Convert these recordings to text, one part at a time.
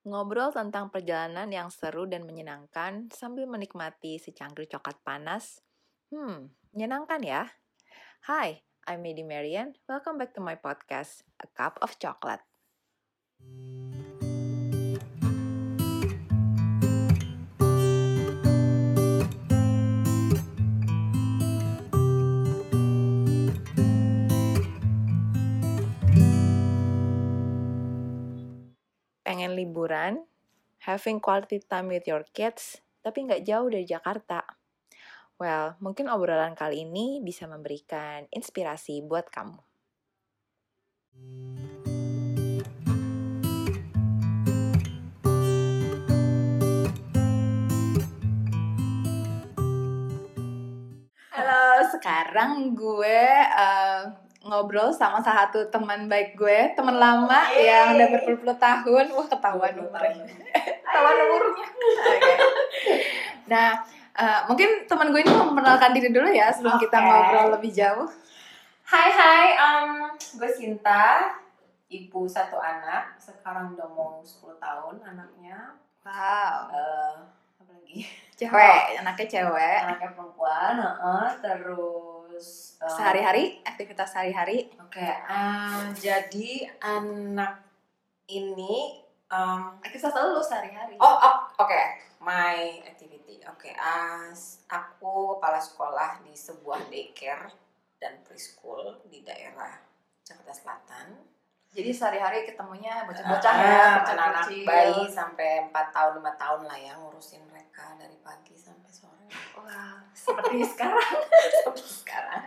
Ngobrol tentang perjalanan yang seru dan menyenangkan sambil menikmati secangkir coklat panas. Hmm, menyenangkan ya? Hai, I'm Medi Marian. Welcome back to my podcast, A Cup of Chocolate. Pengen liburan, having quality time with your kids, tapi nggak jauh dari Jakarta. Well, mungkin obrolan kali ini bisa memberikan inspirasi buat kamu. Halo, sekarang gue uh, ngobrol sama salah satu teman baik gue, teman lama Yeay. yang udah berpuluh-puluh tahun. Wah, ketahuan umurnya. ketahuan umurnya. Oke. Nah, uh, mungkin teman gue ini mau memperkenalkan diri dulu ya sebelum kita Oke. ngobrol lebih jauh. Hai hai, um, gue Sinta, ibu satu anak, sekarang udah mau 10 tahun anaknya. Wow, Eh, apa lagi? cewek, anaknya cewek. Anaknya perempuan, heeh, terus eh, Sehari-hari, aktivitas sehari-hari. Oke, eh, jadi anak ini um, Aktivitas lu sehari-hari. Oh, oh, oke. My activity. Oke, as aku kepala sekolah di sebuah daycare dan preschool di daerah Jakarta Selatan. Jadi sehari-hari ketemunya bocah-bocah ya, Ah, bocah anak-anak bayi sampai 4 tahun, 5 tahun lah ya ngurusin mereka dari pagi sampai sore. Wah, seperti sekarang. Sampai sekarang.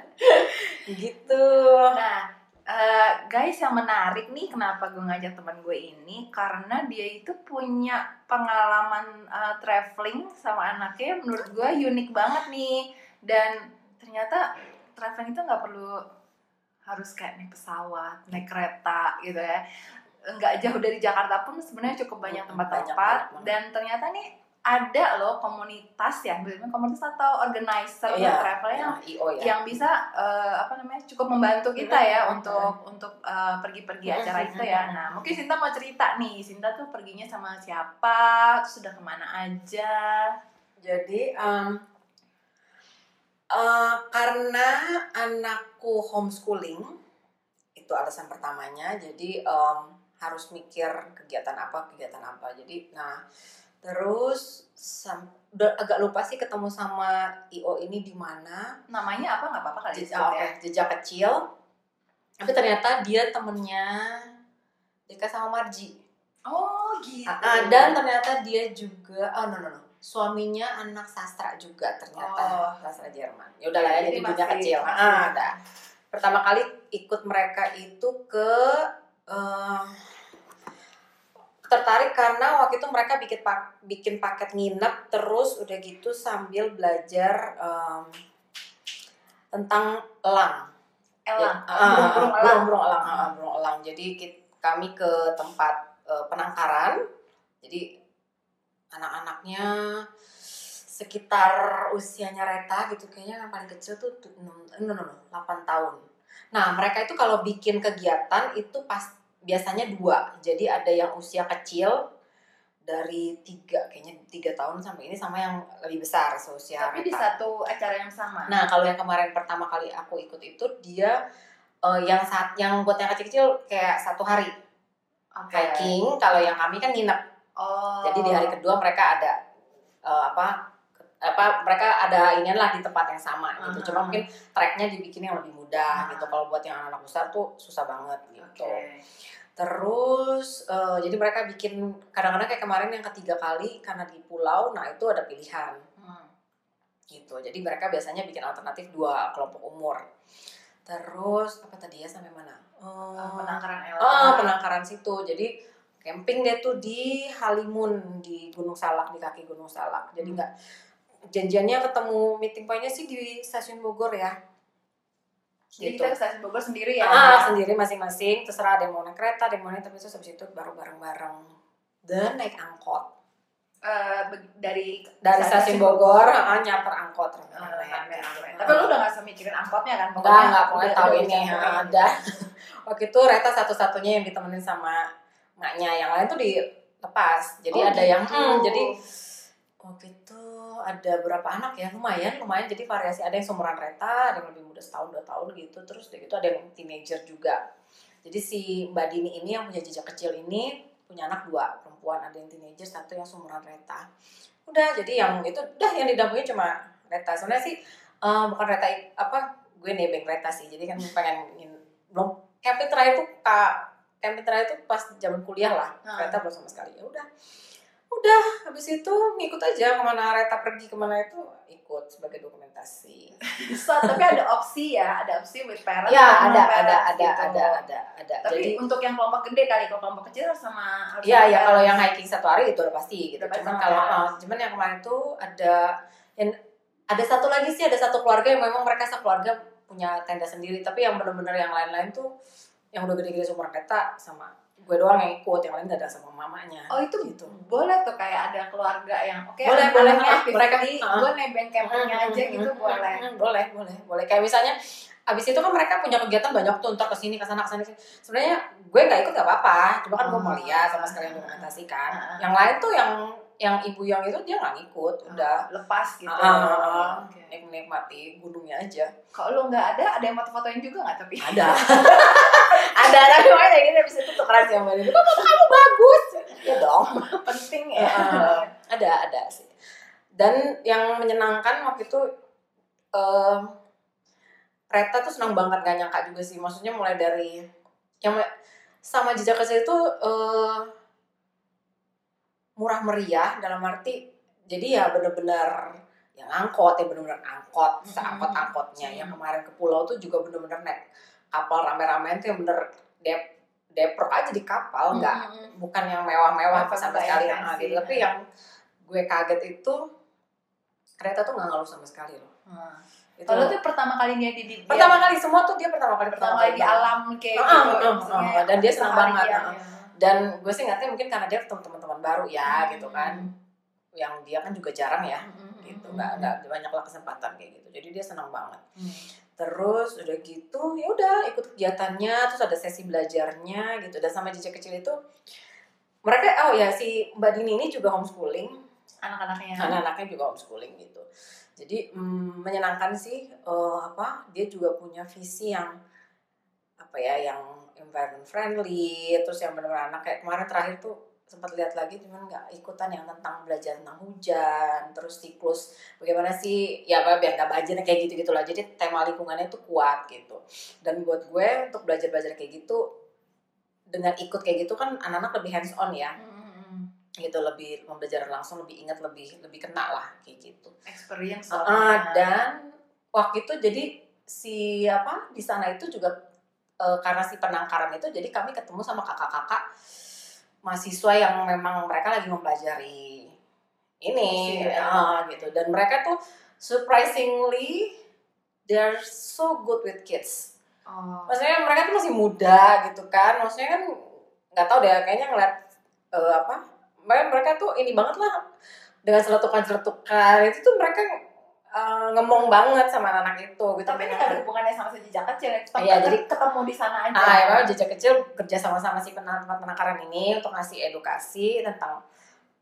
Gitu. Nah, eh, guys yang menarik nih kenapa gue ngajak teman gue ini karena dia itu punya pengalaman eh, traveling sama anaknya menurut gue unik banget nih dan ternyata traveling itu nggak perlu harus kayak naik pesawat, naik kereta gitu ya. Nggak jauh dari Jakarta pun sebenarnya cukup banyak tempat-tempat banyak. dan ternyata nih ada loh komunitas ya, bilangnya komunitas atau organizer Iya, travel yang ya, IO ya. yang bisa eh, apa namanya cukup membantu kita ya Mhm. untuk untuk eh, pergi-pergi Mhm, acara itu ya. Nah mungkin Sinta mau cerita nih, Sinta tuh perginya sama siapa, terus sudah ke mana aja. Jadi em, eh, karena anakku homeschooling itu alasan pertamanya. Jadi em, harus mikir kegiatan apa kegiatan apa. Jadi nah terus sam- udah agak lupa sih ketemu sama IO ini di mana. Namanya apa nggak apa-apa kali Jejak, ya. jejak kecil. Tapi ternyata dia temennya Dika sama Marji. Oh gitu. Ah, ah, dan ternyata dia juga oh no no no suaminya anak sastra juga ternyata Oh. sastra Jerman ya udahlah ya Jadi dunia kecil masih- ah ada pertama kali ikut mereka itu ke eh, tertarik karena waktu itu mereka bikin pak bikin paket nginep terus udah gitu sambil belajar em, tentang elang Elang, Ah, burung-burung ah, elang. burung-burung elang, ah, burung elang. Jadi kit- kami ke tempat eh, penangkaran. Jadi anak-anaknya sekitar usianya Reta gitu kayaknya yang paling kecil tuh tuh, enam- eh, no, no, no, 8 tahun. Nah, mereka itu kalau bikin kegiatan itu pas biasanya dua. Jadi ada yang usia kecil dari tiga kayaknya tiga tahun sampai ini sama yang lebih besar seusia Tapi di Reta. satu acara yang sama. Nah, kalau yang kemarin pertama kali aku ikut itu dia eh, yang saat yang buat yang kecil-kecil kayak satu hari Oke. hiking, kalau yang kami kan nginep. Oh. Jadi di hari kedua mereka ada eh, apa apa mereka ada inian lah di tempat yang sama gitu. Aha. Cuma mungkin treknya dibikin yang lebih mudah Ah. gitu. Kalau buat yang anak besar tuh susah banget gitu. Oke. Terus eh, jadi mereka bikin kadang-kadang kayak kemarin yang ketiga kali karena di pulau, nah itu ada pilihan Hmm. gitu. Jadi mereka biasanya bikin alternatif dua kelompok umur. Terus apa tadi ya sampai mana? Oh, penangkaran elang. oh, penangkaran situ. Jadi camping dia tuh di Halimun di Gunung Salak di kaki Gunung Salak. Jadi Hmm. Nggak janjiannya ketemu meeting pointnya sih di stasiun Bogor ya. Jadi Gitu. kita ke stasiun Bogor sendiri ya. Ah, sendiri masing-masing. Terserah ada yang mau naik kereta, ada yang mau naik tapi terus habis itu baru bareng-bareng. Dan naik angkot. Be- dari dari stasiun Bogor ah, nyamper angkot Eh, rame-rame. rame-rame. Tapi lu udah gak usah mikirin angkotnya kan? Enggak, enggak pokoknya udah- tahu ini dicampurin. ada. Waktu itu Reta satu-satunya yang ditemenin sama maknya. Yang lain tuh di lepas jadi Oh, ada yang gitu. hmm, jadi waktu itu ada berapa anak ya lumayan lumayan. Jadi variasi ada yang seumuran Reta ada yang lebih muda setahun dua tahun gitu. Terus dari itu ada yang teenager juga. Jadi si Mbak Dini ini yang punya jejak kecil ini punya anak dua perempuan. Ada yang teenager satu yang seumuran Reta udah jadi yang itu udah yang didampingi cuma Reta sebenarnya sih eh, bukan Reta apa gue nebeng Reta sih. Jadi kan pengen ingin- belum Capitra itu kak Capitra itu pas zaman kuliah lah. Hmm. Reta belum sama sekali. Ya udah udah habis itu ngikut aja ke mana Reta pergi ke mana itu ikut sebagai dokumentasi So, tapi ada opsi ya, ada opsi with parents. ya ada non-parents ada ada gitu. ada ada ada Tapi jadi untuk yang kelompok gede kali, kalau kelompok kecil harus sama harus Iya sama ya kalau parents. yang hiking satu hari itu udah pasti gitu. Udah Cuman kalau parents. eh, cuman yang kemarin itu ada yang ada satu lagi sih ada satu keluarga yang memang mereka sekeluarga punya tenda sendiri tapi yang benar-benar yang lain-lain tuh yang udah gede-gede seumuran kita sama gue doang yang ikut yang lain gak ada sama mamanya. Oh itu gitu. boleh tuh kayak ada keluarga yang oke Boleh, anak- boleh, ah, mereka- tadi, ah. gue nebeng campingnya aja gitu boleh. boleh, boleh, boleh. Kayak misalnya abis itu kan mereka punya kegiatan banyak tuh ntar ke sini ke sana ke sana. Sebenarnya gue nggak ikut nggak apa-apa, cuma kan gue mau Ah. lihat sama sekalian dokumentasi kan. Ah. Yang lain tuh yang yang ibu yang itu dia nggak ngikut, udah lepas gitu. Ah, Oke. nik- nikmati gunungnya aja. Kalau lu nggak ada, ada yang mau fotoin juga nggak tapi? Ada, ada tapi makanya gitu abis itu tukeran sih. Kok foto kamu bagus? Ya dong. penting ya. Ah, ada ada sih. Dan yang menyenangkan waktu itu eh Reta tuh senang banget gak nyangka juga sih. Maksudnya mulai dari yang sama jejak kecil itu eh murah meriah dalam arti jadi ya bener-bener yang angkot ya bener-bener angkot seangkot-angkotnya yang kemarin ke pulau tuh juga bener-bener naik kapal rame-rame tuh yang bener dep deprok aja di kapal nggak Mm-mm. bukan yang mewah-mewah Bukan sama sekali fancy, ah, gitu. tapi ya. yang gue kaget itu kereta tuh nggak ngeluh sama sekali loh Hmm. itu Kalau tuh pertama kali dia di, pertama kali semua tuh dia pertama kali pertama kali di alam kayak Ah, gitu. ah, ah, dan dia senang banget, ya. ah. Dan gue sih ngerti mungkin karena dia ketemu teman-teman baru ya Hmm. gitu kan yang dia kan juga jarang ya Hmm, gitu hmm, nggak hmm. nggak banyak lah kesempatan kayak gitu jadi dia senang banget Hmm. terus udah gitu ya udah ikut kegiatannya terus ada sesi belajarnya gitu dan sama jejak kecil itu mereka oh ya si mbak Dini ini juga homeschooling Anak-anaknya. anak-anaknya juga homeschooling gitu jadi mm, menyenangkan sih eh, apa dia juga punya visi yang apa ya yang environment friendly terus yang benar-benar anak kayak kemarin terakhir tuh sempat lihat lagi cuman nggak ikutan yang tentang belajar tentang hujan terus siklus bagaimana sih ya apa biar nggak banjir kayak gitu gitulah jadi tema lingkungannya itu kuat gitu dan buat gue untuk belajar belajar kayak gitu dengan ikut kayak gitu kan anak-anak lebih hands on ya Hmm, hmm, hmm. gitu lebih pembelajaran langsung lebih ingat lebih lebih kena lah kayak gitu Experience soalnya. dan waktu itu jadi si apa di sana itu juga eh, karena si penangkaran itu jadi kami ketemu sama kakak-kakak mahasiswa yang memang mereka lagi mempelajari ini Iya. ah, gitu dan mereka tuh surprisingly they're so good with kids Oh. maksudnya mereka tuh masih muda gitu kan maksudnya kan nggak tahu deh kayaknya ngeliat eh, apa mereka mereka tuh ini banget lah dengan seletukan seletukan itu tuh mereka eh, ngemong banget sama anak itu gitu Tapi ini ada hubungannya sama sejak kecil. Tetap Iya, jadi- ketemu di sana aja. ah ya jejak kecil kerja sama-sama si penang- penangkaran ini untuk ngasih edukasi tentang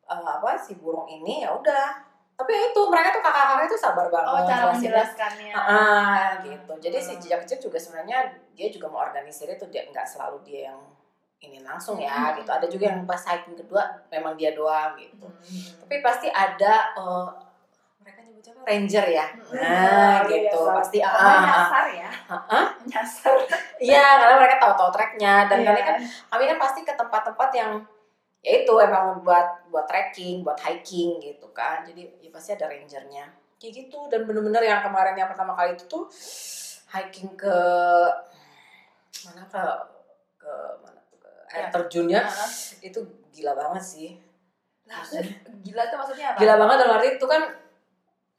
eh, apa si burung ini ya udah tapi ya itu mereka tuh kakak-kakak itu sabar banget Oh, cara menjelaskannya. Ah, gitu. Jadi si Hmm. jejak kecil juga sebenarnya dia juga mau organisir itu dia nggak selalu dia yang ini langsung ya Hmm. gitu. Ada juga yang pas hiking kedua memang dia doang gitu. Hmm. Tapi pasti ada apa? Ranger ya. Nah, Oh, gitu. iya, Pasti ah, ah, ah. nyasar ya. Hah? Nyasar. Iya, karena mereka tahu-tahu treknya dan Iya. kami kan kami kan pasti ke tempat-tempat yang ya itu emang buat buat trekking, buat hiking gitu kan. Jadi ya pasti ada rangernya. Kayak gitu dan bener-bener yang kemarin yang pertama kali itu tuh hiking ke mana ke ke mana ke air Ya. terjunnya Nah, itu gila banget sih. Lah, gila tuh maksudnya apa? Gila banget dalam arti itu kan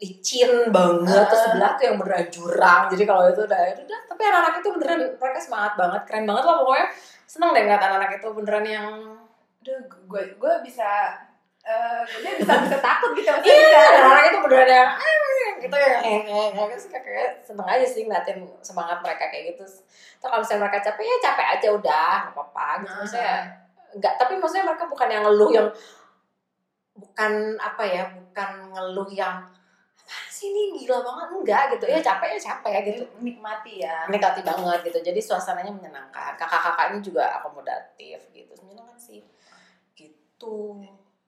licin banget terus Ah. sebelah tuh yang beneran jurang jadi kalau itu udah itu udah tapi anak-anak itu beneran mereka semangat banget keren banget lah pokoknya seneng deh ngeliat anak-anak itu beneran yang Aduh, gue gue bisa eh gue bisa bisa takut gitu maksudnya Iya, bisa anak-anak itu beneran yang gitu ya. Terus kayak seneng aja sih ngeliatin semangat mereka kayak gitu. Terus kalau misalnya mereka capek ya capek aja udah, nggak apa-apa gitu. Nah. Maksudnya enggak tapi maksudnya mereka bukan yang ngeluh yang bukan apa ya bukan ngeluh yang apa sih ini gila banget. Enggak gitu. Ya capek ya capek ya gitu Nikmati ya. mendekati banget gitu. Jadi suasananya menyenangkan. Kakak-kakaknya juga akomodatif gitu. Menyenangkan sih. Gitu.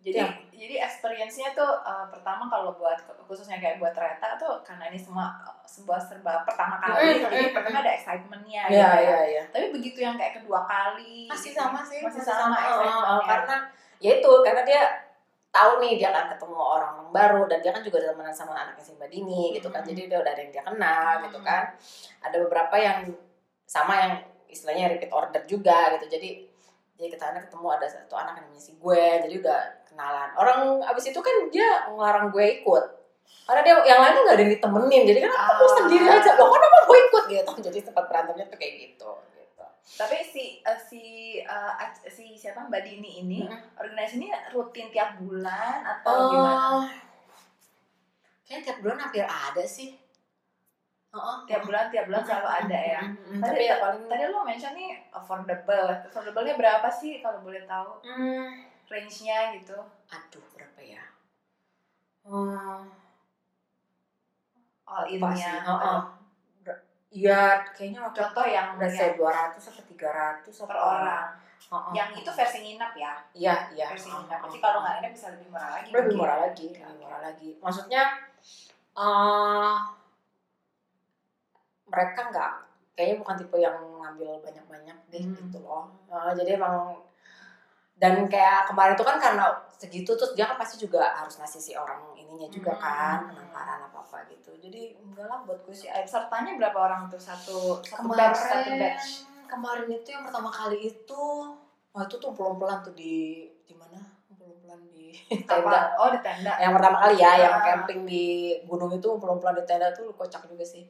Jadi Ya. jadi experience-nya tuh uh, pertama kalau buat khususnya kayak buat Reta tuh karena ini semua uh, sebuah serba pertama kali, Mm, jadi mm, pertama ada excitement-nya ya gitu ya. ya ya. Tapi begitu yang kayak kedua kali masih gitu, sama sih masih sama, Oh, oh, excitement-nya. karena ya itu karena dia tahu nih dia akan ketemu orang-orang baru dan dia kan juga udah temenan sama anaknya si Mbak Dini gitu kan. Hmm. jadi dia udah ada yang dia kenal gitu Hmm. kan. Ada beberapa yang sama yang istilahnya repeat order juga gitu. Jadi jadi ke sana ketemu ada satu anak yang namanya si gue jadi udah kenalan. Orang abis itu kan dia ngelarang gue ikut. Karena dia yang lain tuh gak ada yang ditemenin jadi kan aku Ah. sendiri aja. Loh kok nama gue ikut gitu. Jadi sempat berantemnya tuh kayak gitu gitu Tapi si uh, si uh, si siapa Mbak Dini ini Mm. organisasi ini rutin tiap bulan atau gimana? Oh, kayaknya tiap bulan hampir ada sih. Heeh. Tiap bulan tiap bulan selalu ada ya. Mm, Tadi, Tapi ya paling tadi lo mention nih affordable. Affordable-nya berapa sih kalau boleh tahu? Hmm, Range-nya gitu. aduh berapa ya? Hmm, All in-nya. Heeh. Ber- Iya, kayaknya waktu Contoh yang, yang ya? 200 atau 300 per orang. Heeh. Yang itu versi nginap ya. Iya, iya. Versi Heeh, nginap. Jadi kalau nggak nginap bisa lebih murah lagi. lebih mungkin. murah lagi, lebih murah lagi. Maksudnya eh mereka nggak kayaknya bukan tipe yang ngambil banyak-banyak deh Hmm. gitu loh. Eh, jadi emang dan kayak kemarin itu kan karena segitu terus dia kan pasti juga harus ngasih si orang ininya juga Hmm. kan penamparan apa apa gitu. Jadi enggak lah buat gue sih Pesertanya berapa orang tuh? Satu, satu batch, satu kemarin batch. kemarin itu yang pertama kali itu wah itu tuh pelan-pelan tuh di di mana pelan-pelan di tenda? Oh di tenda. yang pertama kali ya yang Ah. camping di gunung itu pelan-pelan di tenda tuh kocak juga sih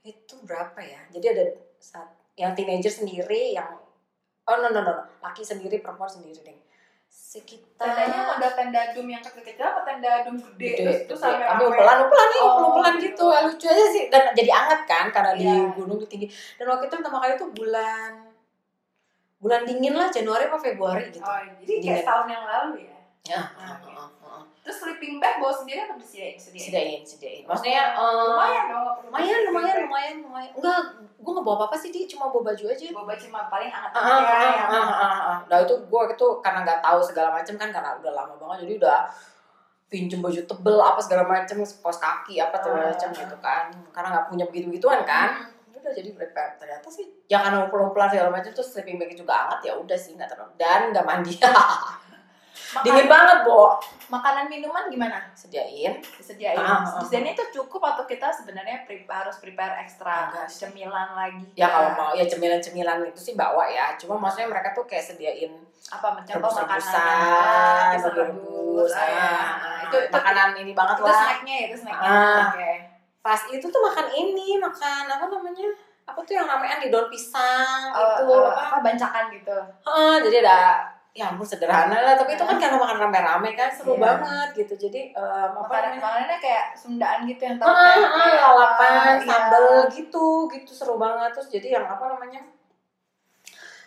itu berapa ya jadi ada saat yang teenager sendiri yang oh no no no, no. laki sendiri perempuan sendiri deh sekitar Tendanya model tenda dum yang kecil-kecil apa tenda dum gede, gede, terus sampai Tapi rame? umpelan umpelan nih Oh, umpelan gitu. Ya, lucu aja sih dan jadi anget kan karena di Iya. gunung di tinggi dan waktu itu pertama kali tuh bulan bulan dingin lah Januari apa Februari gitu Oh, jadi kayak setahun yang lalu ya. ya Ah. Terus sleeping bag bawa sendiri apa disediain? Disediain. sediain sediain maksudnya eh, lumayan dong. lumayan lumayan lumayan lumayan enggak gue nggak bawa apa apa sih di cuma bawa baju aja Boba cuma paling hangat ah, ya. ah, ah, ah, ah, ah. nah itu gue itu karena nggak tahu segala macam kan karena udah lama banget jadi udah pinjem baju tebel apa segala macam kaos kaki apa segala Ah. macam gitu kan karena nggak punya begitu begituan kan udah jadi prepare ternyata sih ya karena ngumpul-ngumpul segala macam terus sleeping bag juga hangat ya udah sih nggak terlalu dan nggak mandi Makan- dingin banget bo Makanan minuman gimana? sediain Disediain. Ah, ah, ah. Disediain itu cukup atau kita sebenarnya pre- harus prepare ekstra Enggak sih. cemilan lagi? ya kalau mau ya cemilan-cemilan itu sih bawa ya cuma maksudnya mereka tuh kayak sediain apa mencontoh makanan bagi rebus, ah, ya. ah, Nah, itu itu makanan ini banget itu lah. snacknya ya, itu snacknya. Ah. Oke. Pas itu tuh makan ini, makan apa namanya? Apa tuh yang ramean di daun pisang Oh, itu oh, apa? apa bancakan gitu. Heeh, jadi ada ya ampun sederhana lah, tapi itu kan karena makan rame-rame kan seru Iya. banget gitu. Jadi em, apa Makanan makanannya kayak sundaan gitu yang tahu heeh, apa, lalapan, iya. sambel gitu, gitu seru banget. Terus jadi yang apa namanya?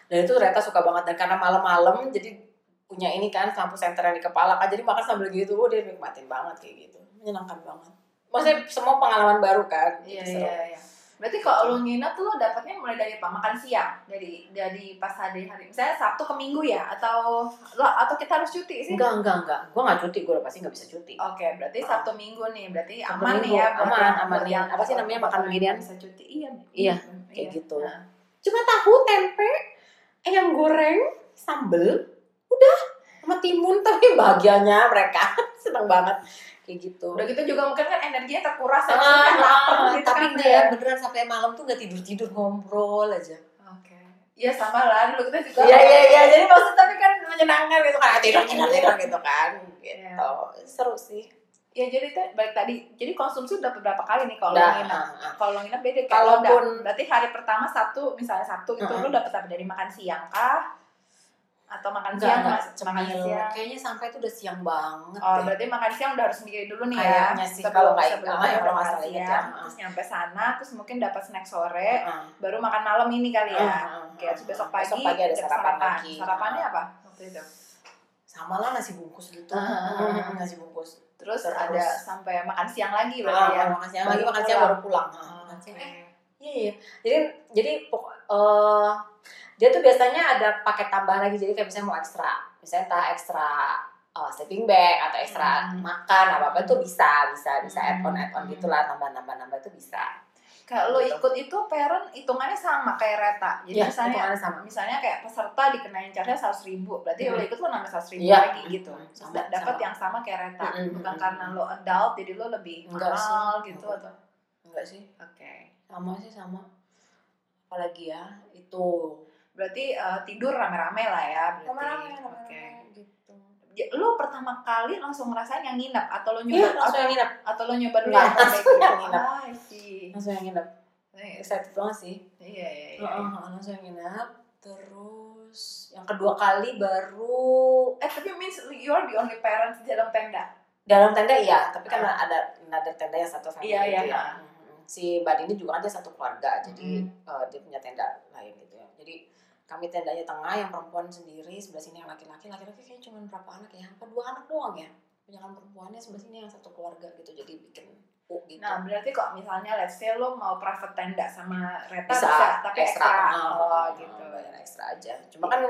Dan itu Reta suka banget dan karena malam-malam jadi punya ini kan lampu senter yang di kepala kan jadi makan sambil gitu oh, dia nikmatin banget kayak gitu menyenangkan banget maksudnya semua pengalaman baru kan Iya seru. iya iya. Berarti kalau lu nginep tuh lu dapatnya mulai dari apa? Makan siang dari dari pas hari hari. Misalnya Sabtu ke Minggu ya atau lo atau kita harus cuti sih? enggak enggak enggak gue nggak cuti gue udah pasti nggak bisa cuti Oke, berarti Sabtu Minggu nih, berarti Sabtu aman Minggu, nih ya aman, aman yang Apa sih namanya makan beginian? Bisa cuti. Iya. Iya, Hmm, kayak iya. gitu. Nah, cuma tahu tempe ayam goreng sambel udah sama timun tapi bahagianya mereka seneng banget kayak gitu Udah gitu juga mungkin kan energinya terkuras ya, Ah, kan lapar ah, gitu tapi kan enggak ya beneran sampai malam tuh nggak tidur tidur ngobrol aja Oke. Iya sama lah dulu kita juga. iya iya iya jadi maksud tapi kan menyenangkan gitu kan tidur tidur tidur gitu kan Iya. gitu seru sih Ya jadi itu balik tadi. Jadi konsumsi udah beberapa kali nih kalau Udah, nginep. ah, ah. Kalau nginep beda Kalaupun- berarti hari pertama Sabtu misalnya Sabtu itu Heeh. lu dapat apa dari makan siang kah? Atau makan enggak siang enggak mas, makan siang. kayaknya sampai itu udah siang banget Oh, deh. berarti makan siang udah harus sendiri dulu nih Kayaknya ya. sih, Sebelum- kalau nggak- sebelum ah, ya, kalau nggak makan salah ingat siang, ya. terus nyampe sana, terus mungkin dapat snack sore, Heeh. baru makan malam ini kali ya. Heeh, Oke, heeh, terus besok pagi, Besok pagi ada sarapan lagi. Sarapannya apa? Waktu itu? sama lah nasi bungkus gitu Ah. Hmm, nasi bungkus Terus, Terus- ada sampai makan siang lagi berarti ya? ah, makan siang lagi makan siang baru pulang Ah, Oh, makan siang. Eh, iya iya jadi jadi pokok eh, dia tuh biasanya ada paket tambahan lagi jadi kayak misalnya mau ekstra misalnya entah ekstra eh, sleeping bag atau ekstra Hmm. makan apa apa tuh bisa bisa bisa add on Hmm. add on gitulah tambah nambah nambah itu bisa Kalau lo Gitu. ikut itu parent hitungannya sama kayak Reta. Jadi Iya, misalnya sama. misalnya kayak peserta dikenain charge seratus ribu, berarti Hmm. lo ikut lo nambah seratus ribu Iya. lagi gitu. Hmm, Terus dapat yang sama kayak Reta. Hmm, Bukan hmm, karena hmm. lo adult jadi lo lebih mahal gitu Enggak. atau? enggak sih Oke. sama sih sama apalagi ya itu Berarti eh, tidur rame-rame lah ya. Berarti. rame-rame Oke. rame-rame gitu Lo pertama kali langsung ngerasain yang nginep atau lo iya nyoba langsung yang nginep atau lo nyoba dulu Nggak, yang langsung terbaik yang gitu? nginep. Ah, langsung yang nginep Iya, excited banget sih iya, iya. iya. Langsung yang nginep terus yang kedua kali baru Eh tapi means you're the only parents di dalam tenda. dalam tenda iya tapi kan ada ada tenda yang satu family Iya, gitu iya. ya Mhm. Si mbak ini juga kan dia satu keluarga jadi Mhm. eh, dia punya tenda lain gitu ya jadi kami tendanya tengah yang perempuan sendiri sebelah sini yang laki-laki laki-laki kayaknya cuma berapa anak ya apa dua anak doang ya punya kan perempuannya sebelah sini yang satu keluarga gitu jadi bikin U gitu Nah berarti kok misalnya let's say lo mau private tenda sama Reta bisa, bisa, tapi ekstra. Ah, Oh ah, gitu. bayar ekstra aja cuma kan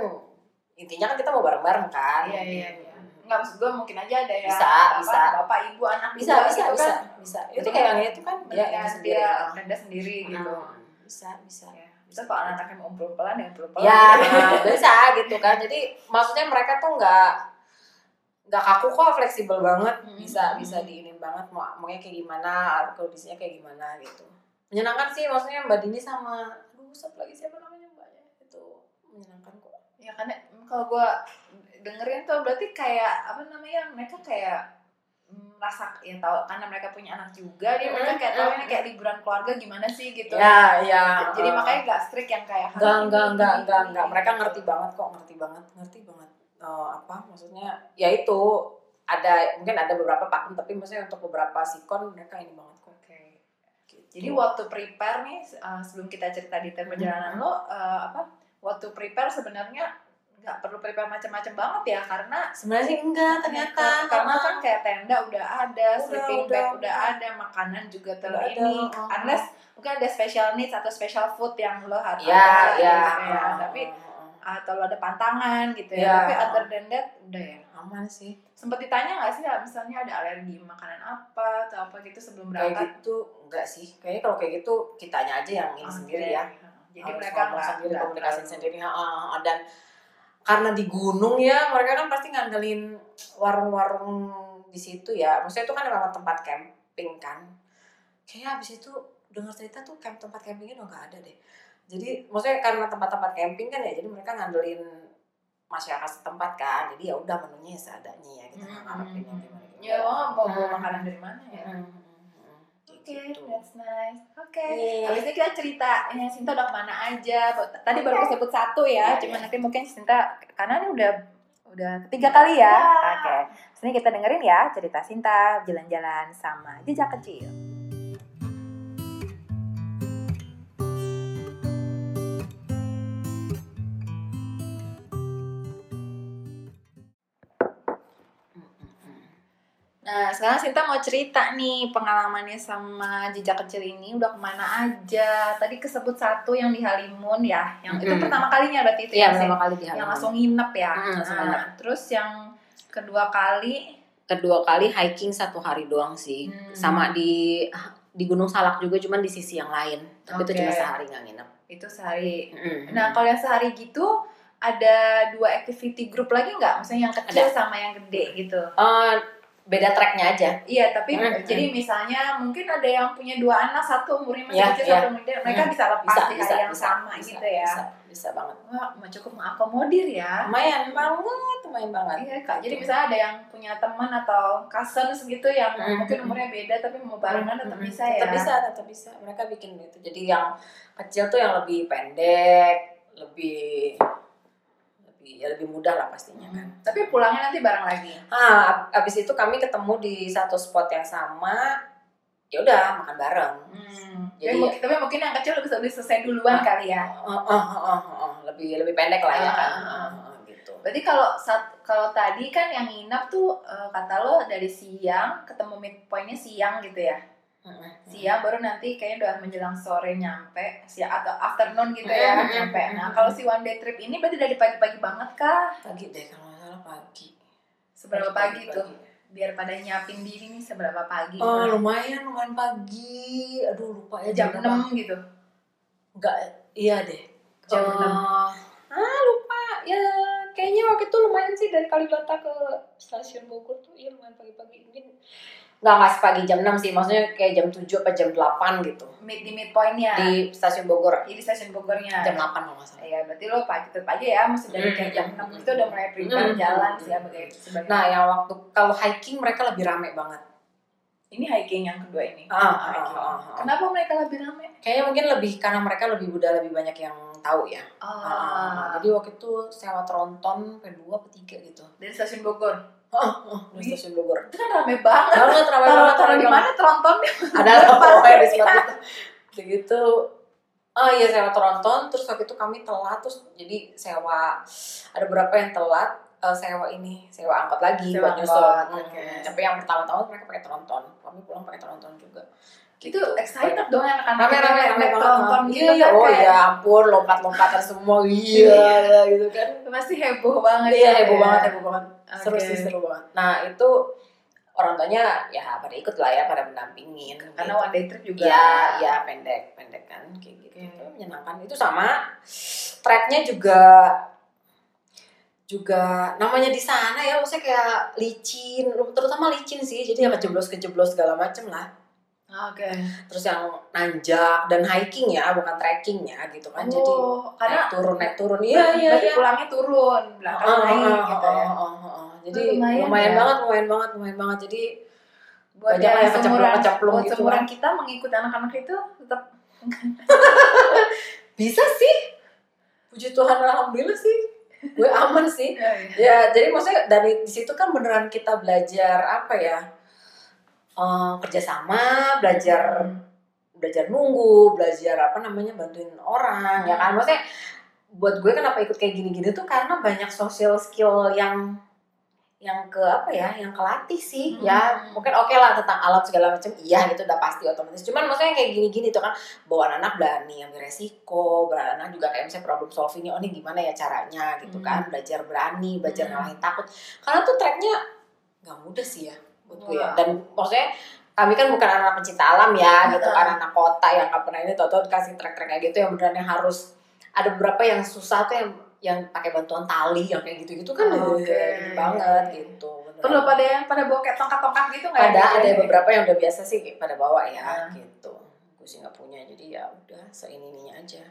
intinya kan kita mau bareng-bareng kan Iya iya iya. Enggak maksud gue mungkin aja ada ya. Bisa, apa, bisa. Bapak ibu anak bisa dua bisa gitu bisa kan. bisa Itu kayak yang itu kan ya ini sendiri dia ah. tenda sendiri gitu. Hmm, bisa bisa Ya. Bisa kalau anak-anaknya mau umpul-umpulan ya umpul-umpulan. ya bisa gitu kan jadi maksudnya mereka tuh nggak nggak kaku kok fleksibel banget Hmm. bisa bisa diinin banget mau maunya kayak gimana atau kondisinya kayak gimana gitu menyenangkan sih maksudnya mbak Dini sama aduh satu lagi siapa namanya mbaknya itu menyenangkan kok Ya karena kalau gue dengerin tuh berarti kayak apa namanya mereka kayak merasa ya tahu karena mereka punya anak juga dia mereka kayak tahu ini kayak liburan keluarga gimana sih gitu ya ya jadi makanya gak strict yang kayak enggak enggak enggak enggak enggak mereka gitu. ngerti banget kok ngerti banget ngerti banget Eh, apa maksudnya ya itu ada mungkin ada beberapa pakem tapi maksudnya untuk beberapa sikon mereka ini banget kok Oke. gitu. Jadi waktu prepare nih uh, sebelum kita cerita detail Hmm. perjalanan lo uh, apa? Waktu prepare sebenarnya nggak perlu prepare macam-macam banget ya karena sebenarnya sih enggak ternyata karena kan kayak tenda udah ada, Udah, sleeping udah, bag udah, udah. ada, makanan juga ter Udah ada, ini. uh-uh. Unless mungkin ada special needs atau special food yang lo harus ya ada, ya gitu ya. uh, Tapi uh. atau lo ada pantangan gitu ya. Ya. Tapi other than that udah ya. aman sih Sempet ditanya nggak sih misalnya ada alergi makanan apa atau apa gitu sebelum kayak berangkat? gitu enggak sih kayaknya kalau kayak gitu kitanya aja yang ini Oke. sendiri ya Jadi Harus mereka ngomong nggak sendiri komunikasi terlalu- sendiri ha, ha. dan karena di gunung ya mereka kan pasti ngandelin warung-warung di situ ya. Maksudnya itu kan memang tempat camping kan. Kayaknya abis itu dengar cerita tuh camp tempat campingnya udah nggak ada deh. Jadi maksudnya karena tempat-tempat camping kan ya jadi mereka ngandelin masyarakat setempat kan. Jadi ya udah menunya seadanya ya kita nggak ngarepin yang gimana Ya, lo mau bawa makanan dari mana ya? Oke, gitu. that's nice. Oke. Iya. Habis itu kita cerita, ya Sinta udah ke mana aja. Tadi baru kesebut satu ya, Iya, cuman iya. nanti mungkin Sinta karena ini udah udah ketiga kali ya. Iya. Oke. Sini kita dengerin ya cerita Sinta jalan-jalan sama jejak kecil. Nah, sekarang Sinta mau cerita nih pengalamannya sama jejak kecil ini udah ke mana aja. Tadi kesebut satu yang di Halimun ya, yang itu Mm-mm. pertama kalinya berarti itu Iya ya, Sin? pertama kali di yang langsung nginep ya. Mm, langsung Nah, nginep. terus yang kedua kali kedua kali hiking satu hari doang sih Hmm. sama di di Gunung Salak juga cuman di sisi yang lain tapi Oke. itu cuma sehari nggak nginep itu sehari. Mm-mm. Nah, kalau yang sehari gitu ada dua activity group lagi nggak? Maksudnya yang kecil sama yang gede gitu. Eh, beda tracknya aja Iya, tapi Mm, jadi misalnya mungkin ada yang punya dua anak, satu umurnya masih Iya, kecil, iya. satu gede, mereka Mm, bisa lepas bisa di bisa yang bisa, sama bisa, gitu ya. bisa bisa banget Wah, cukup mengakomodir ya. lumayan banget lumayan banget Iya kak, jadi misalnya ada yang punya teman atau cousins gitu yang Mm, mungkin mm, umurnya beda tapi mau barengan tetap Mm-mm. bisa ya. tetap bisa tetap bisa mereka bikin itu jadi yang kecil tuh yang lebih pendek lebih lebih ya lebih mudah lah pastinya kan Mm. Tapi pulangnya nanti bareng lagi. Ah, ab- abis itu kami ketemu di satu spot yang sama. Ya udah makan bareng. Hmm. Jadi- Tapi, mungkin, tapi mungkin yang kecil lebih, lebih selesai duluan Ah. kali ya. Oh, oh, oh, oh, lebih lebih pendek lah ya kan. ah. Oh, oh, gitu. Berarti kalau saat kalau tadi kan yang nginap tuh eh, kata lo dari siang ketemu midpointnya siang gitu ya. Mm-mm. Siang baru nanti kayaknya udah menjelang sore nyampe siang atau afternoon gitu ya nyampe. Nah kalau si one day trip ini berarti dari pagi-pagi banget kah? pagi deh kalau nggak salah pagi Seberapa pagi, tuh? Biar pada nyiapin diri nih seberapa pagi? oh lumayan lumayan pagi aduh lupa ya jam. 6 gitu. enggak iya deh Jam Eh, 6. ah lupa ya kayaknya waktu itu lumayan sih dari Kalibata ke stasiun Bogor tuh iya lumayan pagi-pagi mungkin nggak nggak sepagi jam 6 sih maksudnya kayak jam 7 apa jam 8 gitu Mid di midpointnya. di stasiun Bogor Di, stasiun Bogornya. jam 8 kalau nggak salah Iya, berarti lo pagi tetap aja ya, mesti dari kayak jam 6 itu udah mulai prepare Hmm. jalan sih sebagai sebagai nah yang waktu kalau hiking mereka lebih rame banget ini hiking yang kedua ini. Ah, ah, Hiking. ah, ah, ah. Kenapa mereka lebih rame? kayaknya mungkin lebih karena mereka lebih udah lebih banyak yang tahu ya Oh, Ah, ah, ah. jadi waktu itu sewa tronton kedua apa tiga gitu dari stasiun Bogor. Ah ah, di stasiun Bogor. Itu kan rame banget. banget Taruh banget taruh di mana trontonnya? ada lah pokoknya di spot itu? Begitu. Ah iya sewa tronton. Terus waktu itu kami telat terus jadi sewa ada beberapa yang telat eh, sewa ini sewa angkot lagi Sewa buat nyusul. angkot, Hmm, tapi yang pertama-tama mereka pakai tronton. Kami pulang pakai tronton juga. Itu Gitu. excited dong anak-anak rame rame rame tronton iya gitu iya kan oh kayak ya ampun lompat lompatan semua. Iya ya, gitu kan. Pasti heboh banget. iya ya. heboh banget heboh banget seru Oke. sih seru banget nah itu orang tuanya ya pada ikut lah ya pada mendampingin Karena gitu. one day trip juga. Iya, iya pendek, pendek kan kayak gitu. Oke. Itu menyenangkan. Itu sama tracknya juga juga namanya di sana ya maksudnya kayak licin, terutama licin sih. Jadi ya kejeblos-kejeblos segala macem lah. Oke. Terus yang nanjak dan hiking ya, bukan trekking ya gitu kan. Jadi Oh, karena naik turun naik turun. Iya, iya, iya. pulangnya turun, belakang Ah, naik ah, gitu ah, ya. ah, ah. Jadi lumayan lumayan, ya. banget, lumayan banget, lumayan banget. Jadi Buat Banyak yang seumuran, kecemplung-kecemplung buat gitu kan. kita mengikuti anak-anak itu tetap bisa sih. Puji Tuhan alhamdulillah sih. Gue aman sih. Iya, Ya, jadi maksudnya dari di situ kan beneran kita belajar apa ya? Eh, kerjasama, belajar belajar nunggu, belajar apa namanya bantuin orang, ya kan? Maksudnya buat gue kenapa ikut kayak gini-gini tuh karena banyak social skill yang yang ke apa ya, yang kelatih sih, Hmm. ya mungkin oke lah tentang alat segala macam, iya itu udah pasti otomatis. Cuman maksudnya kayak gini-gini tuh kan, bawa anak berani ambil resiko, anak juga kayak misalnya problem solvingnya, oh ini gimana ya caranya gitu Hmm. kan, belajar berani, belajar Hmm. ngalahin takut. Karena tuh tracknya nggak mudah sih ya, buat gue ya. Dan maksudnya kami kan bukan anak pencinta alam ya gitu kan anak kota yang nggak pernah ini tau-tau dikasih trek-trek kayak gitu yang beneran yang harus ada beberapa yang susah tuh yang yang pakai bantuan tali yang kayak gitu-gitu kan Oh, ini banget gitu lo pada yang pada bawa kayak tongkat-tongkat gitu nggak? ada ada beberapa yang udah biasa sih pada bawa ya Ah. gitu gue sih nggak punya jadi ya udah seini-ininya aja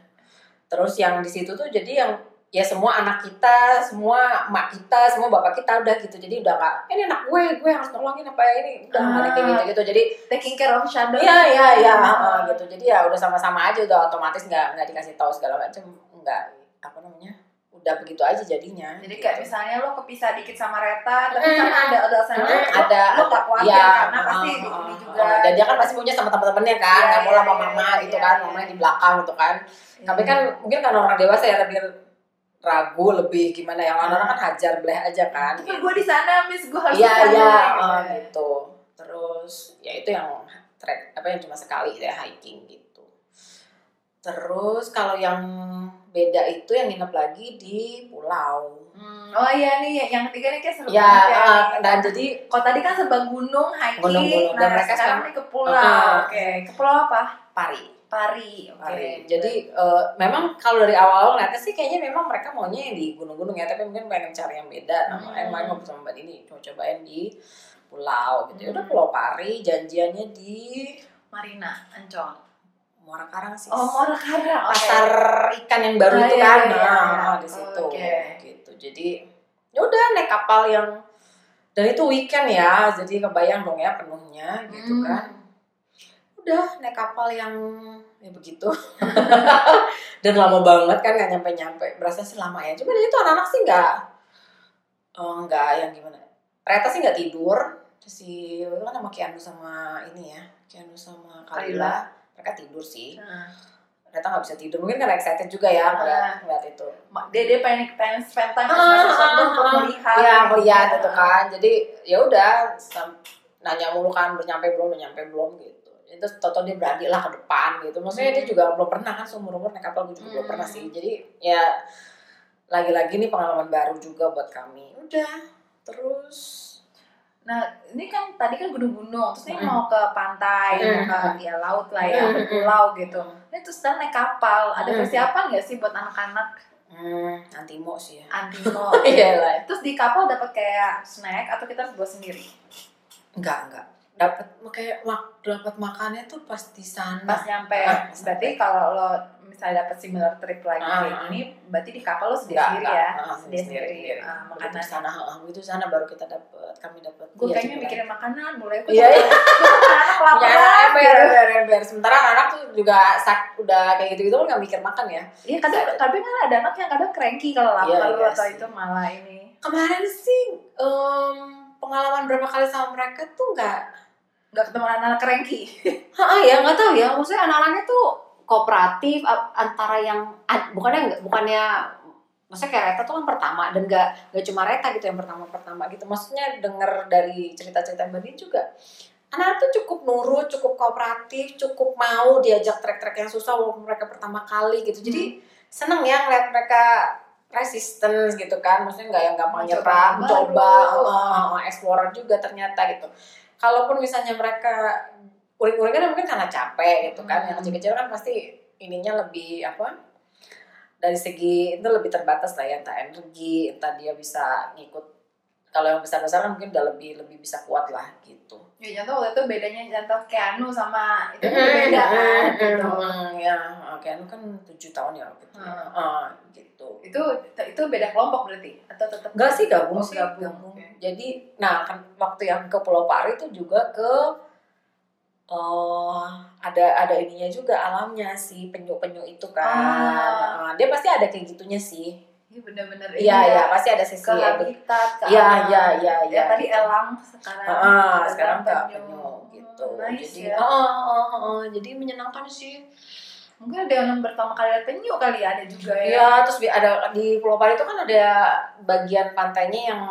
terus yang di situ tuh jadi yang ya semua anak kita semua emak kita semua bapak kita udah gitu jadi udah nggak "Eh, ini anak gue gue harus nolongin apa ya ini udah ada kayak Ah. gitu gitu jadi taking care of shadow. Iya iya iya Ah. gitu. Jadi ya udah sama-sama aja udah otomatis nggak nggak dikasih tahu segala macam nggak apa namanya udah begitu aja jadinya. Jadi gitu. kayak misalnya lo kepisah dikit sama Reta, tapi Mm. karena ada ada sana Mm, ada lo gak khawatir Iya, karena pasti heeh, di ini heeh, juga. heeh. dan dia kan pasti punya sama teman-temannya kan Iya, nggak mau iya, sama iya, mama gitu kan mamanya di belakang gitu kan tapi kan mungkin karena orang dewasa ya lebih ragu lebih gimana yang orang-orang kan hajar beleh aja kan Tapi gue di sana, miss gue harus iya iya gitu. eh, gitu terus ya itu yang trek apa yang cuma sekali ya hiking gitu terus kalau yang beda itu yang nginep lagi di pulau Hmm, Oh iya nih, yang ketiga nih kayak seru ya banget ya. eh, dan jadi Kalau tadi kan sebang gunung, hiking, Gunung-gunung, dan nah mereka sekarang nih ke pulau. Oke, ke pulau apa? pari Pari. Oke. pari jadi eh, memang kalau dari awal ngeliatnya sih kayaknya memang mereka maunya yang di gunung-gunung ya tapi mungkin pengen cari yang beda nah Hmm. main ngobrol sama mbak ini coba cobain di pulau gitu ya udah Hmm. pulau pari janjiannya di Marina, Ancol. Muara Karang sih Oh, Muara Karang. oke. pasar ikan yang baru Oh, itu iya, kan iya, nah iya. di situ Oke. gitu jadi ya udah naik kapal yang dan itu weekend ya jadi kebayang dong ya penuhnya gitu Hmm. kan udah naik kapal yang ya begitu dan lama banget kan nggak nyampe nyampe berasa sih lama ya cuman itu anak-anak sih nggak eh, nggak yang gimana Reta sih nggak tidur si itu kan sama Kianu sama ini ya Kianu sama Kalila. Kalila mereka tidur sih. Nah, ternyata nggak bisa tidur. Mungkin karena excited juga ya ngeliat, ngeliat itu. Dia dia pengen pengen spend time Ah, sama sesuatu ah, untuk ah. melihat Iya gitu. melihat itu kan. Jadi ya udah nanya mulu kan udah nyampe belum udah nyampe belum gitu. Itu toto dia berani lah ke depan gitu. Maksudnya dia Hmm. juga belum pernah kan seumur umur naik kapal gue juga belum Hmm. pernah sih. Jadi ya lagi-lagi nih pengalaman baru juga buat kami. Udah terus Nah, ini kan tadi kan gunung-gunung, terus ini mau ke pantai, mau ke ya laut lah ya, ke pulau gitu. Ini terus sekarang naik kapal, ada persiapan nggak sih buat anak-anak? Hmm, antimo sih ya. Antimo? iya lah. Terus di kapal dapat kayak snack atau kita harus buat sendiri? enggak enggak dapat kayak mak dapat makannya tuh pas di sana Pas nyampe, Ah, pas berarti kalau lo misalnya dapat similar trip lagi Ah, kayak ah. gini, berarti di kapal lo sendiri Enggak, sendiri ya, Ah, sendiri sendiri ah, makanan. di sana, ah, begitu di sana baru kita dapat, kami dapat. Gue Iya, kayaknya mikirin makanan, mulai aku Iya, iya. anak Ya, lapar ember, ember, ember. Sementara anak tuh juga sak, udah kayak gitu-gitu kan nggak mikir makan ya. Iya kadang, tapi kan ada anak yang kadang cranky kalau lapar Iya, iya atau sih. itu malah ini. Kemarin sih em, pengalaman berapa kali sama mereka tuh nggak, Gak ketemu anak-anak cranky. Ah ya nggak tahu ya, maksudnya anak-anaknya tuh kooperatif antara yang bukannya nggak bukannya maksudnya kayak Reta tuh kan pertama dan nggak nggak cuma Reta gitu yang pertama-pertama gitu. maksudnya denger dari cerita-cerita Mbak Din juga. Anak tuh cukup nurut, cukup kooperatif, cukup mau diajak trek-trek yang susah walaupun mereka pertama kali gitu. Jadi seneng ya ngeliat mereka resistance gitu kan, maksudnya nggak yang gampang nyerah, baru. uh, uh, explorer juga ternyata gitu. Kalaupun misalnya mereka uring-uring kan mungkin karena capek gitu kan, yang Hmm. kecil-kecil kan pasti ininya lebih apa? Dari segi itu lebih terbatas lah ya, entah energi, entah dia bisa ngikut. Kalau yang besar-besar mungkin udah lebih lebih bisa kuat lah gitu. Ya contoh waktu itu bedanya contoh Keanu sama itu beda kan gitu. Ya, oke, itu kan tujuh tahun ya gitu. Hmm. Ah, gitu. Itu itu beda kelompok berarti atau tetap Enggak sih gabung Oh, sih gabung. Oke. Jadi, nah kan waktu yang ke Pulau Pari itu juga ke oh ada ada ininya juga alamnya si penyu-penyu itu kan. Ah. Ah, dia pasti ada kayak gitunya sih. Iya benar-benar Iya, iya, pasti ada sesi ke habitat ke Iya, iya, iya, Ya iya. tadi elang sekarang. Ah, elang sekarang ke penyu. gitu. Oh, nice jadi, ya. ah, ah, ah, ah, jadi menyenangkan sih. Mungkin ada yang pertama kali lihat penyu kali ya ada juga ya. Iya, terus ada di Pulau Pari itu kan ada bagian pantainya yang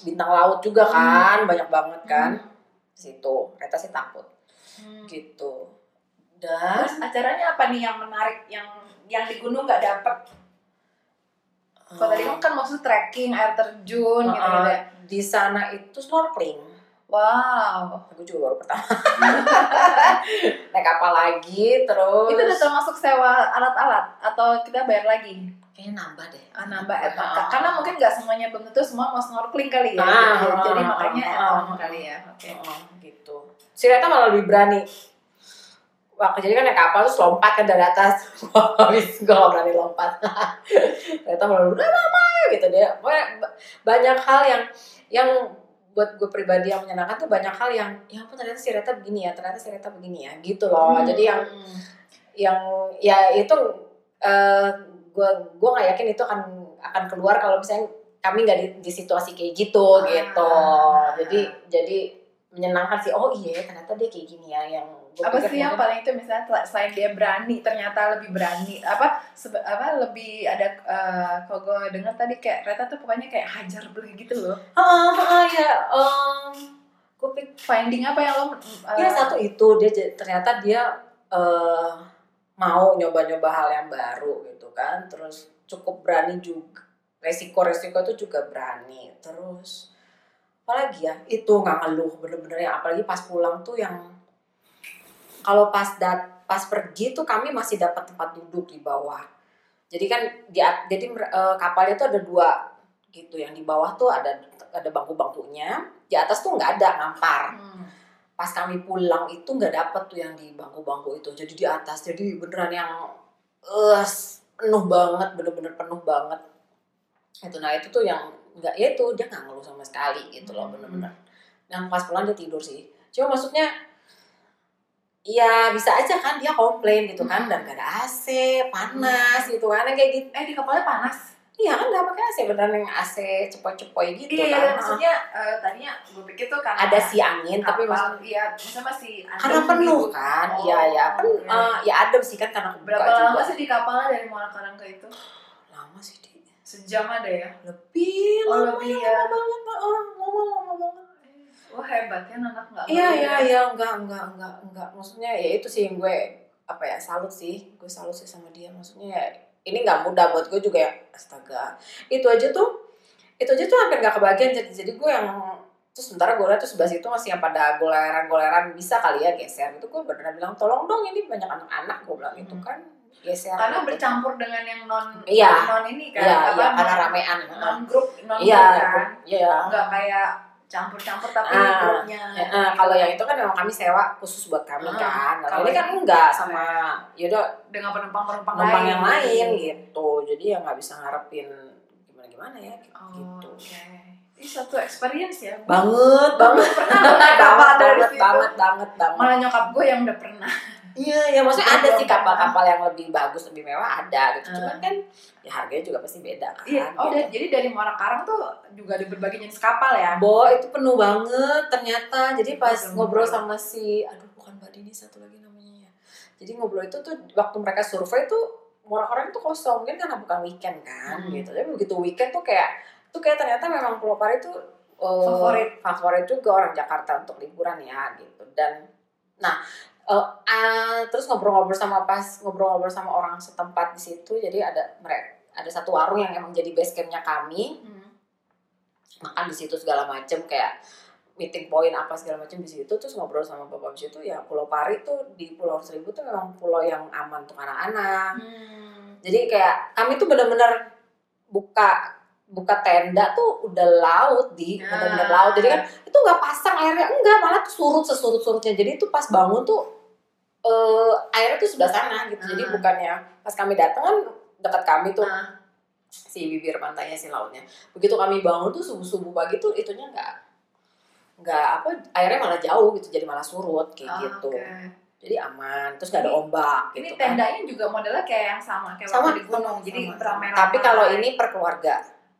bintang laut juga kan, banyak banget kan. Di situ, Reta sih takut Hmm. gitu. Dan Terus acaranya apa nih yang menarik yang yang di gunung nggak dapet? Kalau tadi kan kan maksud trekking, air terjun gitu uh, ya. di sana itu snorkeling. Wow. Aku juga baru pertama. Naik kapal lagi, terus Itu udah termasuk sewa alat-alat atau kita bayar lagi? kayaknya nambah deh. Ah, nambah ya, Ah. karena mungkin nggak semuanya belum tentu semua mau snorkeling kali ya. Ah, gitu. ah, Jadi ah, makanya ah, ah, kali ya. Oke. Oh, gitu. Si Reta malah lebih berani. Wah, jadi kan naik kapal terus lompat kan dari atas. Habis gue gak berani lompat. Reta malah udah mama gitu dia. Banyak hal yang yang buat gue pribadi yang menyenangkan tuh banyak hal yang ya ampun ternyata si Reta begini ya, ternyata si Reta begini ya, gitu loh. Jadi yang Hmm. yang ya itu eh gue gue nggak yakin itu akan akan keluar kalau misalnya kami nggak di, di situasi kayak gitu Ah. gitu jadi jadi menyenangkan sih oh iya ternyata dia kayak gini ya yang apa sih yang paling itu? Misalnya selain dia berani ternyata lebih berani apa sebe- apa lebih ada eh, kalau gue dengar tadi kayak Reta tuh pokoknya kayak hajar beli gitu loh. Ah ah, ya um, gue finding apa yang lo eh, ya satu itu dia ternyata dia eh, mau nyoba-nyoba hal yang baru gitu kan. Terus cukup berani juga resiko-resiko itu juga berani. Terus apalagi ya itu nggak ngeluh bener-bener ya. Apalagi pas pulang tuh yang kalau pas dat pas pergi tuh kami masih dapat tempat duduk di bawah. Jadi kan di jadi eh, kapalnya tuh ada dua gitu. Yang di bawah tuh ada ada bangku-bangkunya. Di atas tuh nggak ada ngampar. Hmm. pas kami pulang itu nggak dapet tuh yang di bangku-bangku itu. Jadi di atas. Jadi beneran yang eh penuh banget bener-bener penuh banget. Itu nah itu tuh yang nggak ya itu dia nggak ngeluh sama sekali gitu loh Hmm. bener-bener. Dan pas pulang dia tidur sih. Cuma maksudnya ya bisa aja kan dia komplain gitu kan dan gak ada AC panas gitu kan kayak gitu eh di kapalnya panas Iya kan nggak pakai AC beneran yang AC cepoi-cepoi gitu Iya, kan. maksudnya eh, tadinya gue pikir tuh karena ada si angin tapi kapal, maksudnya iya, maksudnya masih adem karena penuh gitu. kan. Oh, Iya ya kan oke. eh, ya adem sih kan karena kebuka Berapa juga. lama sih di kapalnya dari Muara Karang ke itu? Lama sih di Sejam ada ya? lebih Oh, lama lebih ya, ya. lama banget oh, lama lama banget Wah hebat ya anak nggak iya iya ya. iya enggak enggak enggak enggak maksudnya ya itu sih yang gue apa ya salut sih. Gue salut sih sama dia. Maksudnya ya ini nggak mudah buat gue juga ya. Astaga. Itu aja tuh itu aja tuh hampir nggak kebagian. Jadi jadi gue yang terus sementara gue liat tuh sebelah situ masih yang pada goleran-goleran. Bisa kali ya geser. Itu gue beneran bilang tolong dong ini banyak anak-anak. Gue bilang itu Hmm. kan geser. Karena gitu. bercampur dengan yang non Iya. non ini kan, Iya, apa, iya, karena ramean. non grup non iya grup kan, iya. Nggak kayak campur-campur tapi Ah, grupnya. Ya, eh, kalau yang itu kan memang kami sewa khusus buat kami Ah, kan. Kalau kalau ini kan enggak sama yaudah dengan penumpang-penumpang penumpang lain. yang lain gitu. Jadi ya nggak bisa ngarepin gimana gimana ya Oh, gitu. Oke. Ini suatu experience ya. Banget banget pernah dari banget, situ. banget banget banget. Malah nyokap gue yang udah pernah. Iya ya maksudnya ada Belum sih kapal-kapal yang lebih bagus lebih mewah ada gitu. Cuman Ah. kan ya harganya juga pasti beda kan. Iya. Oh, gitu. jadi dari Muara Karang tuh juga ada berbagai jenis kapal ya. Bo itu penuh banget ternyata. Jadi pas ngobrol sama si aduh bukan Mbak Dini satu lagi namanya ya. Jadi ngobrol itu tuh waktu mereka survei tuh orang-orang itu kosong mungkin karena bukan weekend kan Hmm. gitu. Tapi begitu weekend tuh kayak tuh kayak ternyata memang Pulau Pari tuh eh, Favorit. favorit juga orang Jakarta untuk liburan ya gitu. Dan nah eh, ah, terus ngobrol-ngobrol sama pas ngobrol-ngobrol sama orang setempat di situ jadi ada mereka ada satu warung yang emang jadi base campnya kami Hmm. makan di situ segala macem kayak meeting point apa segala macam di situ terus ngobrol sama bapak di situ ya Pulau Pari tuh di Pulau Seribu tuh memang pulau yang aman untuk anak-anak Hmm. jadi kayak kami tuh benar-benar buka buka tenda tuh udah laut di Ah. benar-benar laut jadi kan itu nggak pasang airnya enggak malah tuh surut sesurut surutnya jadi itu pas bangun tuh eh airnya tuh sudah sana gitu jadi Ah. bukannya pas kami datang kan dekat kami tuh Nah, si bibir pantainya si lautnya begitu kami bangun tuh subuh subuh pagi tuh itunya nggak nggak apa airnya malah jauh gitu jadi malah surut kayak ah, gitu oke. jadi aman terus gak ada ombak Ini gitu kan tendanya juga modelnya kayak yang sama kayak sama waktu di gunung. Jadi sama. beramai-ramai. tapi kalau ini per keluarga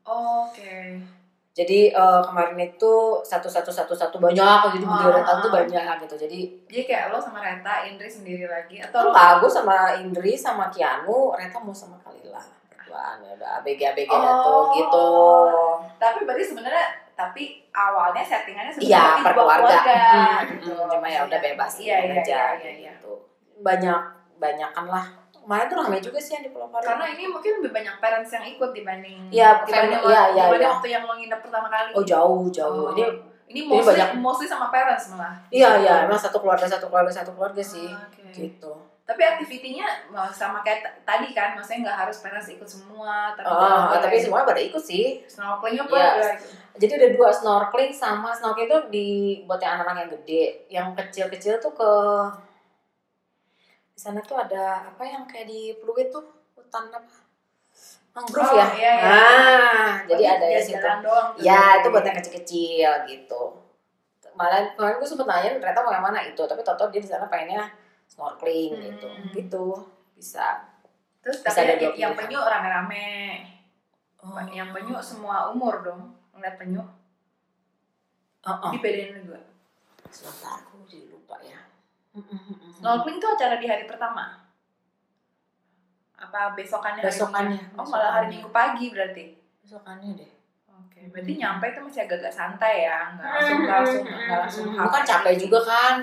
Oke. Jadi eh, kemarin itu satu satu satu satu banyak jadi Ah, berderet tuh ah. banyak gitu jadi Jadi kayak lo sama Reta, Indri sendiri lagi atau lo enggak gue sama Indri sama Kianu Reta mau sama Kalila berduaan ya udah abg abg Oh. tuh gitu tapi berarti sebenarnya tapi awalnya settingannya sebenarnya Iya, per keluarga. keluarga, Hmm, gitu. cuma ya udah bebas Iya, iya, aja iya, iya, iya. gitu. Banyak banyakan lah. Kemarin tuh ramai juga sih yang di Pulau Pari. Karena ini mungkin lebih banyak parents yang ikut dibanding Iya, dibanding, iya, iya, dibanding iya. waktu yang lo nginep pertama kali. oh jauh jauh. Oh. Ini ini mostly, banyak. mostly sama parents malah. iya iya emang satu keluarga satu keluarga satu keluarga sih Ah, oke. gitu. Tapi aktivitinya mau sama kayak tadi kan, maksudnya nggak harus parents ikut semua. Tapi Oh, tapi semuanya pada ikut sih. snorkeling apa Iya. udah ikut. Jadi ada dua snorkeling sama snorkeling itu di buat yang anak-anak yang gede, yang kecil-kecil tuh ke di sana tuh ada apa yang kayak di Pluit tuh hutan apa? Mangrove Oh, ya. iya, iya. Nah, jadi ada di jalan situ. doang. Ya, itu buat yang kecil-kecil gitu. Malah kemarin gue sempet nanya ternyata mau yang mana itu, tapi tau dia di sana pengennya snorkeling Hmm. gitu. Gitu. Bisa. Terus Bisa tapi ada yang penyu rame-rame. Oh. Yang penyu semua umur dong. Ngeliat penyu. Oh, oh. Dibedain juga. Sebentar, aku jadi lupa ya. Snorkeling tuh acara di hari pertama. Apa besokannya? hari Besokannya. Minggu? Oh malah hari. Minggu pagi berarti. Besokannya deh. Oke, berarti nyampe itu masih agak-agak santai ya, nggak langsung langsung nggak langsung Bukan kan capek juga kan,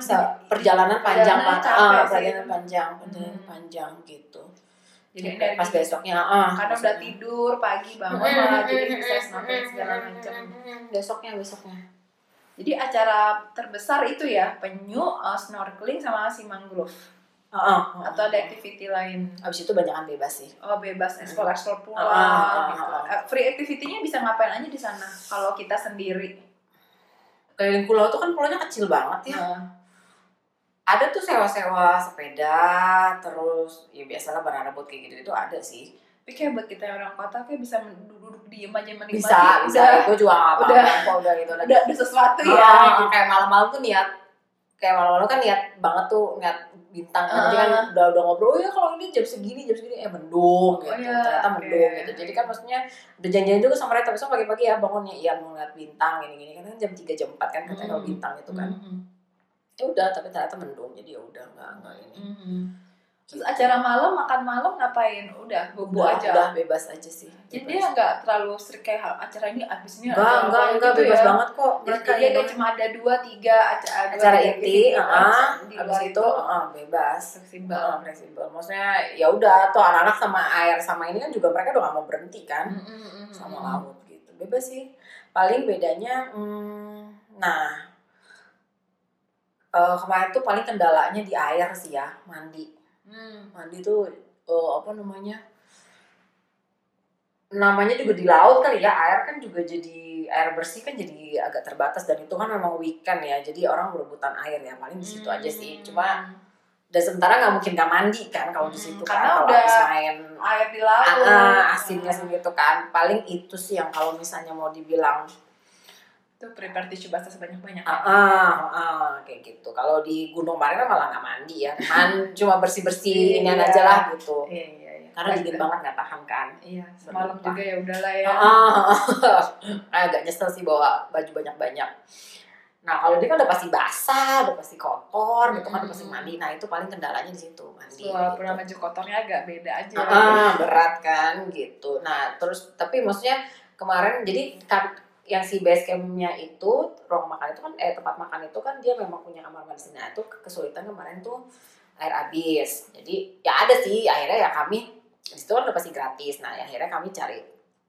perjalanan panjang Perjalanan capek ah, perjalanan panjang, perjalanan Hmm. panjang gitu. Jadi dari pas besoknya, ah, karena udah tidur pagi bangun malah jadi bisa snorkeling segala macam. Besoknya, besoknya. Jadi acara terbesar itu ya penyu, uh, snorkeling sama si mangrove. Ah, ah, Atau ada activity lain? Abis itu banyakan bebas sih. Oh bebas explore explore pulau ah, ah, gitu. ah. Eh, Free activity-nya bisa ngapain aja di sana kalau kita sendiri? Keliling pulau tuh kan pulaunya kecil banget ya. Nah, Ada tuh sewa-sewa sepeda, terus ya biasalah banana boat kayak gitu itu ada sih. Tapi kayak buat kita yang orang kota kayak bisa duduk diem aja menikmati. Bisa, bisa. Udah, Gue juga udah. apa-apa kok udah gitu. udah ada sesuatu Ah, ya. kayak malam-malam tuh niat kayak malam-malam kan niat banget tuh niat bintang kan Nanti kan Ah. udah udah ngobrol oh ya kalau ini jam segini jam segini eh mendung gitu Oh, iya, ternyata mendung gitu jadi kan maksudnya udah janjian juga sama mereka besok pagi-pagi ya bangunnya iya mau ngeliat bintang gini-gini kan jam 3 jam 4 kan katanya kalau Hmm. bintang itu kan Mm-mm. ya udah tapi ternyata mendung jadi ya udah nggak nggak ini Mm-mm. Terus acara malam makan malam ngapain? Udah bobo udah, aja. udah bebas aja sih Jadi Bebas. dia nggak terlalu strict kayak acara ini abis ini enggak acara enggak apa enggak gitu bebas ya. banget kok Jadi mereka dia kayak cuma ada dua tiga acara, dua, acara tiga inti gitu, ah di abis luar itu ah, bebas fleksibel. Ah, fleksibel maksudnya ya udah tuh anak-anak sama air sama ini kan juga mereka udah gak mau berhenti kan Mm-mm, sama mm-mm. laut gitu bebas sih paling bedanya hmm, nah eh, kemarin tuh paling kendalanya di air sih ya mandi Hmm. mandi tuh eh, apa namanya namanya juga di laut kali ya air kan juga jadi air bersih kan jadi agak terbatas dan itu kan memang weekend ya jadi orang berebutan air ya paling di situ aja sih Hmm. cuma dan sementara nggak mungkin gak mandi kan kalau di Hmm, situ karena kan kalau udah main air di laut. ah, asinnya segitu kan paling itu sih yang kalau misalnya mau dibilang Itu prepare tisu basah sebanyak-banyaknya. ah, ah, ah, kayak gitu kalau di Gunung Marin kan malah nggak mandi ya man cuma bersih bersih ini Iya. aja lah gitu Iya, iya, iya. karena dingin banget nggak tahan kan Iya, semalam juga ya udahlah ya. Ah, agak nyesel sih bawa baju banyak-banyak. Nah kalau dia kan udah pasti basah, udah pasti kotor, gitu kan udah pasti mandi. Nah itu paling kendalanya di situ mandi. Walaupun gitu. baju kotornya agak beda aja. Ah, berat kan gitu. Nah terus tapi maksudnya kemarin jadi kan yang si base campnya itu ruang makan itu kan eh tempat makan itu kan dia memang punya kamar mandi sendiri. Nah itu kesulitan kemarin tuh air habis. Jadi ya ada sih akhirnya ya kami di situ kan udah pasti gratis. Nah ya akhirnya kami cari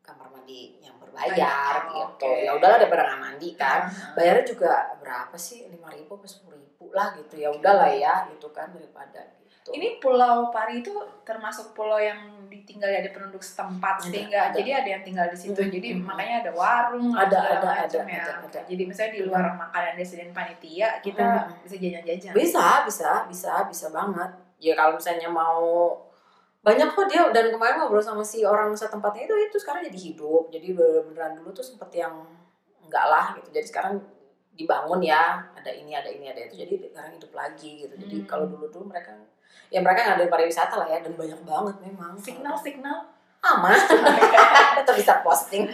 kamar mandi yang berbayar Oh, gitu. oke. Ya udahlah daripada nggak mandi kan. Ah. Bayarnya juga berapa sih? Lima ribu atau sepuluh ribu lah gitu. Ya udahlah ya gitu kan daripada gitu. Ini Pulau Pari itu termasuk pulau yang ditinggal ada penduduk setempat Ada, sehingga ada. jadi ada yang tinggal di situ. Mhm, Jadi mhm. makanya ada warung, Ada, ada, ada, ya. ada, ada. Jadi misalnya di luar makanan disediain panitia, kita Mhm. bisa jajan-jajan. Bisa, bisa, bisa, bisa banget. Ya kalau misalnya mau banyak kok dia dan kemarin ngobrol sama si orang setempatnya itu itu sekarang jadi hidup. Jadi beneran dulu tuh sempet yang enggak lah gitu. Jadi sekarang dibangun ya, ada ini, ada ini, ada itu. Jadi sekarang hidup lagi gitu. Jadi Hmm. kalau dulu dulu mereka ya mereka ngadain pariwisata lah ya dan banyak banget memang. Signal-signal. aman. Tetap bisa posting.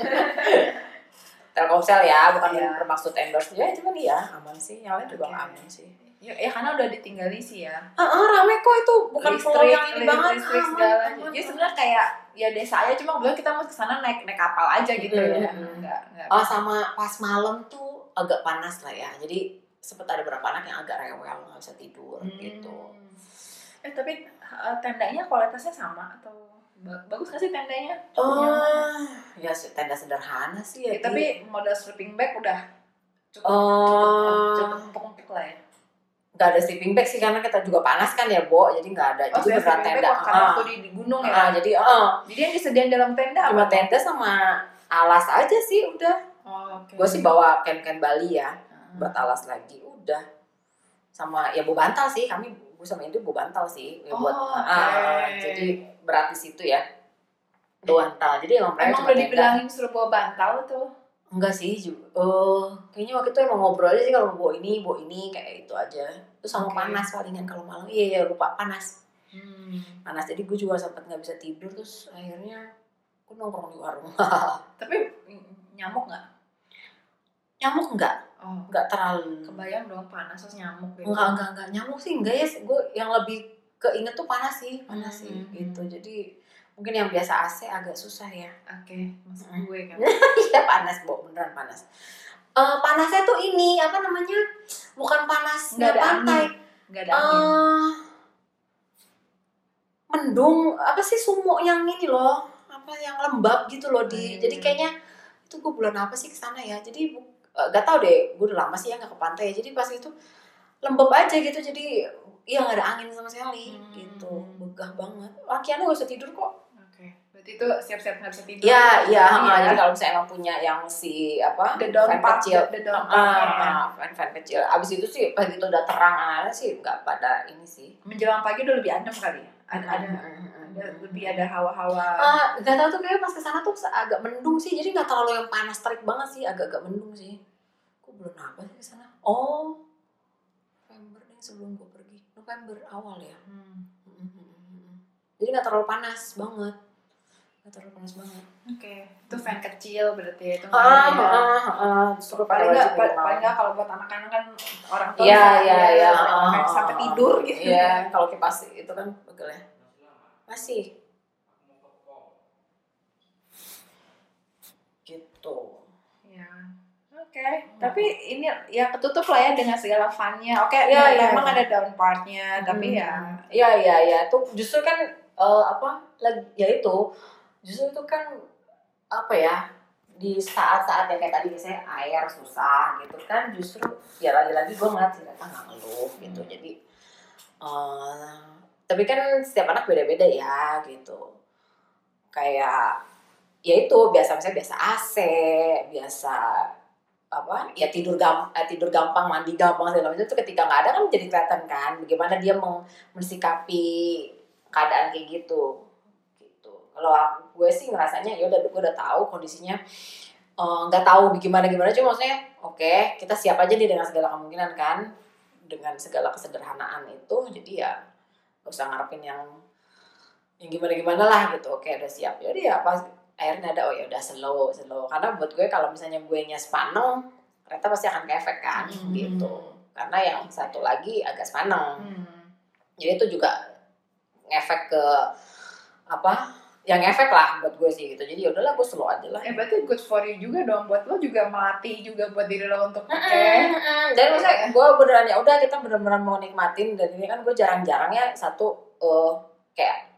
Telkomsel ya, bukan Iya. bermaksud endorse ya, cuman iya aman sih. Yang lain juga Oke. aman sih. Ya, ya karena udah ditinggali sih ya. Ah, ah, rame kok itu bukan pulau yang ini banget. listrik segala. Jadi aman. sebenarnya kayak ya desa aja cuma belum kita mau ke sana naik naik kapal aja gitu Mm, ya. Enggak, enggak. Oh sama pas malam tuh agak panas lah ya. Jadi sempet ada beberapa anak yang agak rewel nggak bisa tidur Hmm. gitu. Eh tapi eh, tendanya kualitasnya sama atau ba- bagus gak sih tendanya? Oh, ya tenda sederhana sih ya. Ya, tapi modal sleeping bag udah cukup Oh. cukup empuk-empuk lah ya. nggak ada sleeping bag sih karena kita juga panas kan ya, Bo. Jadi nggak ada. Oh, jadi beneran sleeping tenda. bag waktu- karena waktu di, di gunung ya. ah, jadi oh, Jadi yang disediain dalam tenda cuma apa? tenda sama alas aja sih udah. Oh, oke. Gue sih bawa ken-ken Bali ya, buat alas lagi. Udah. Sama ya bu bantal sih, kami gue sama itu bu bantal sih. Ya, buat Oh, oke. ah, jadi berat di situ ya. Bu bantal. Jadi emang mereka Emang udah dibilangin suruh bawa bantal tuh. Enggak sih, ju- eh kayaknya waktu itu emang ngobrol aja sih kalau bawa ini, bawa ini kayak itu aja. Terus sama Oke. panas palingan kalau malam. Iya iya lupa panas. Hmm. Panas jadi gue juga sempat nggak bisa tidur terus akhirnya gue nongkrong di warung. Tapi nyamuk nggak? Nyamuk enggak? Oh, Enggak terlalu. kebayang dong panas terus nyamuk gitu. Enggak enggak enggak nyamuk sih enggak ya. Gue yang lebih keinget tuh panas sih, panas sih Hmm. gitu. Jadi mungkin yang biasa AC agak susah ya. Oke, masuk Hmm. gue kan. Iya panas, Bo, beneran panas. Eh panasnya tuh ini apa namanya? Bukan panas Nggak ada pantai. Nggak ada angin. Eh, mendung apa sih sumuk yang ini loh apa yang lembab gitu loh di Hmm. jadi kayaknya itu gue bulan apa sih ke sana ya jadi bu- gak tau deh gue udah lama sih ya nggak ke pantai ya jadi pas itu lembab aja gitu jadi iya nggak ada angin sama sekali Hmm. gitu begah banget lakiannya gak usah tidur kok berarti itu siap-siap nggak bisa tidur. Iya, iya, Iya. ha, jadi kalau misalnya emang punya yang si apa The fan part, kecil, the ah, part, ah, fan fan kecil. Abis itu sih pas itu udah terang aja sih nggak pada ini sih. Menjelang pagi udah lebih adem kali ya. Ada ada, Hmm. ada lebih ada hawa-hawa. Ah, gak tau tuh kayak pas ke sana tuh agak mendung sih, jadi nggak terlalu yang panas terik banget sih, agak-agak mendung sih. Bulan apa sih ke sana? Oh, November sebelum gue pergi November awal ya Hmm. jadi nggak terlalu panas banget nggak terlalu panas banget Oke, itu fan kecil berarti ya, itu ah fan ya. ah ah justru paling nggak paling nggak kalau buat anak-anak kan orang tua Iya bisa iya ya, iya sampai- ah, sampai ah, tidur ah. gitu Iya kalau kipas itu kan pegel ya. Masih. Gitu. Ya. Oke, tapi ini ya ketutup lah ya dengan segala funnya. Oke, Iya, iya, memang iya. ada down partnya, tapi ya Iya iya iya tuh justru kan eh, apa lagi ya itu justru itu kan apa ya di saat-saat yang kayak tadi misalnya air susah gitu kan justru ya lagi-lagi gue ngeliat si Reta nggak ngeluh gitu jadi eh, tapi kan setiap anak beda-beda ya gitu kayak ya itu biasa misalnya biasa AC biasa apa ya tidur gam eh, tidur gampang mandi gampang segala macam itu ketika nggak ada kan jadi kelihatan kan bagaimana dia mau mensikapi keadaan kayak gitu gitu. Kalau gue sih ngerasanya ya udah gue udah tahu kondisinya eh, nggak tahu gimana gimana cuma maksudnya oke kita siap aja nih dengan segala kemungkinan kan dengan segala kesederhanaan itu jadi ya gak usah ngarepin yang yang gimana gimana lah gitu oke udah siap. Ya ya pas akhirnya ada oh ya udah slow slow. Karena buat gue kalau misalnya gue nya sepaneng kereta pasti akan keefek kan Hmm. gitu. Karena yang satu lagi agak sepaneng hmm. jadi itu juga ngefek ke apa yang efek lah buat gue sih gitu. Jadi ya udahlah gue slow aja lah. Eh berarti good for you juga dong. Buat lo juga melatih juga buat diri lo untuk oke. Dan maksudnya gue beneran ya udah kita bener-bener mau nikmatin. Dan ini kan gue jarang-jarang ya satu eh, kayak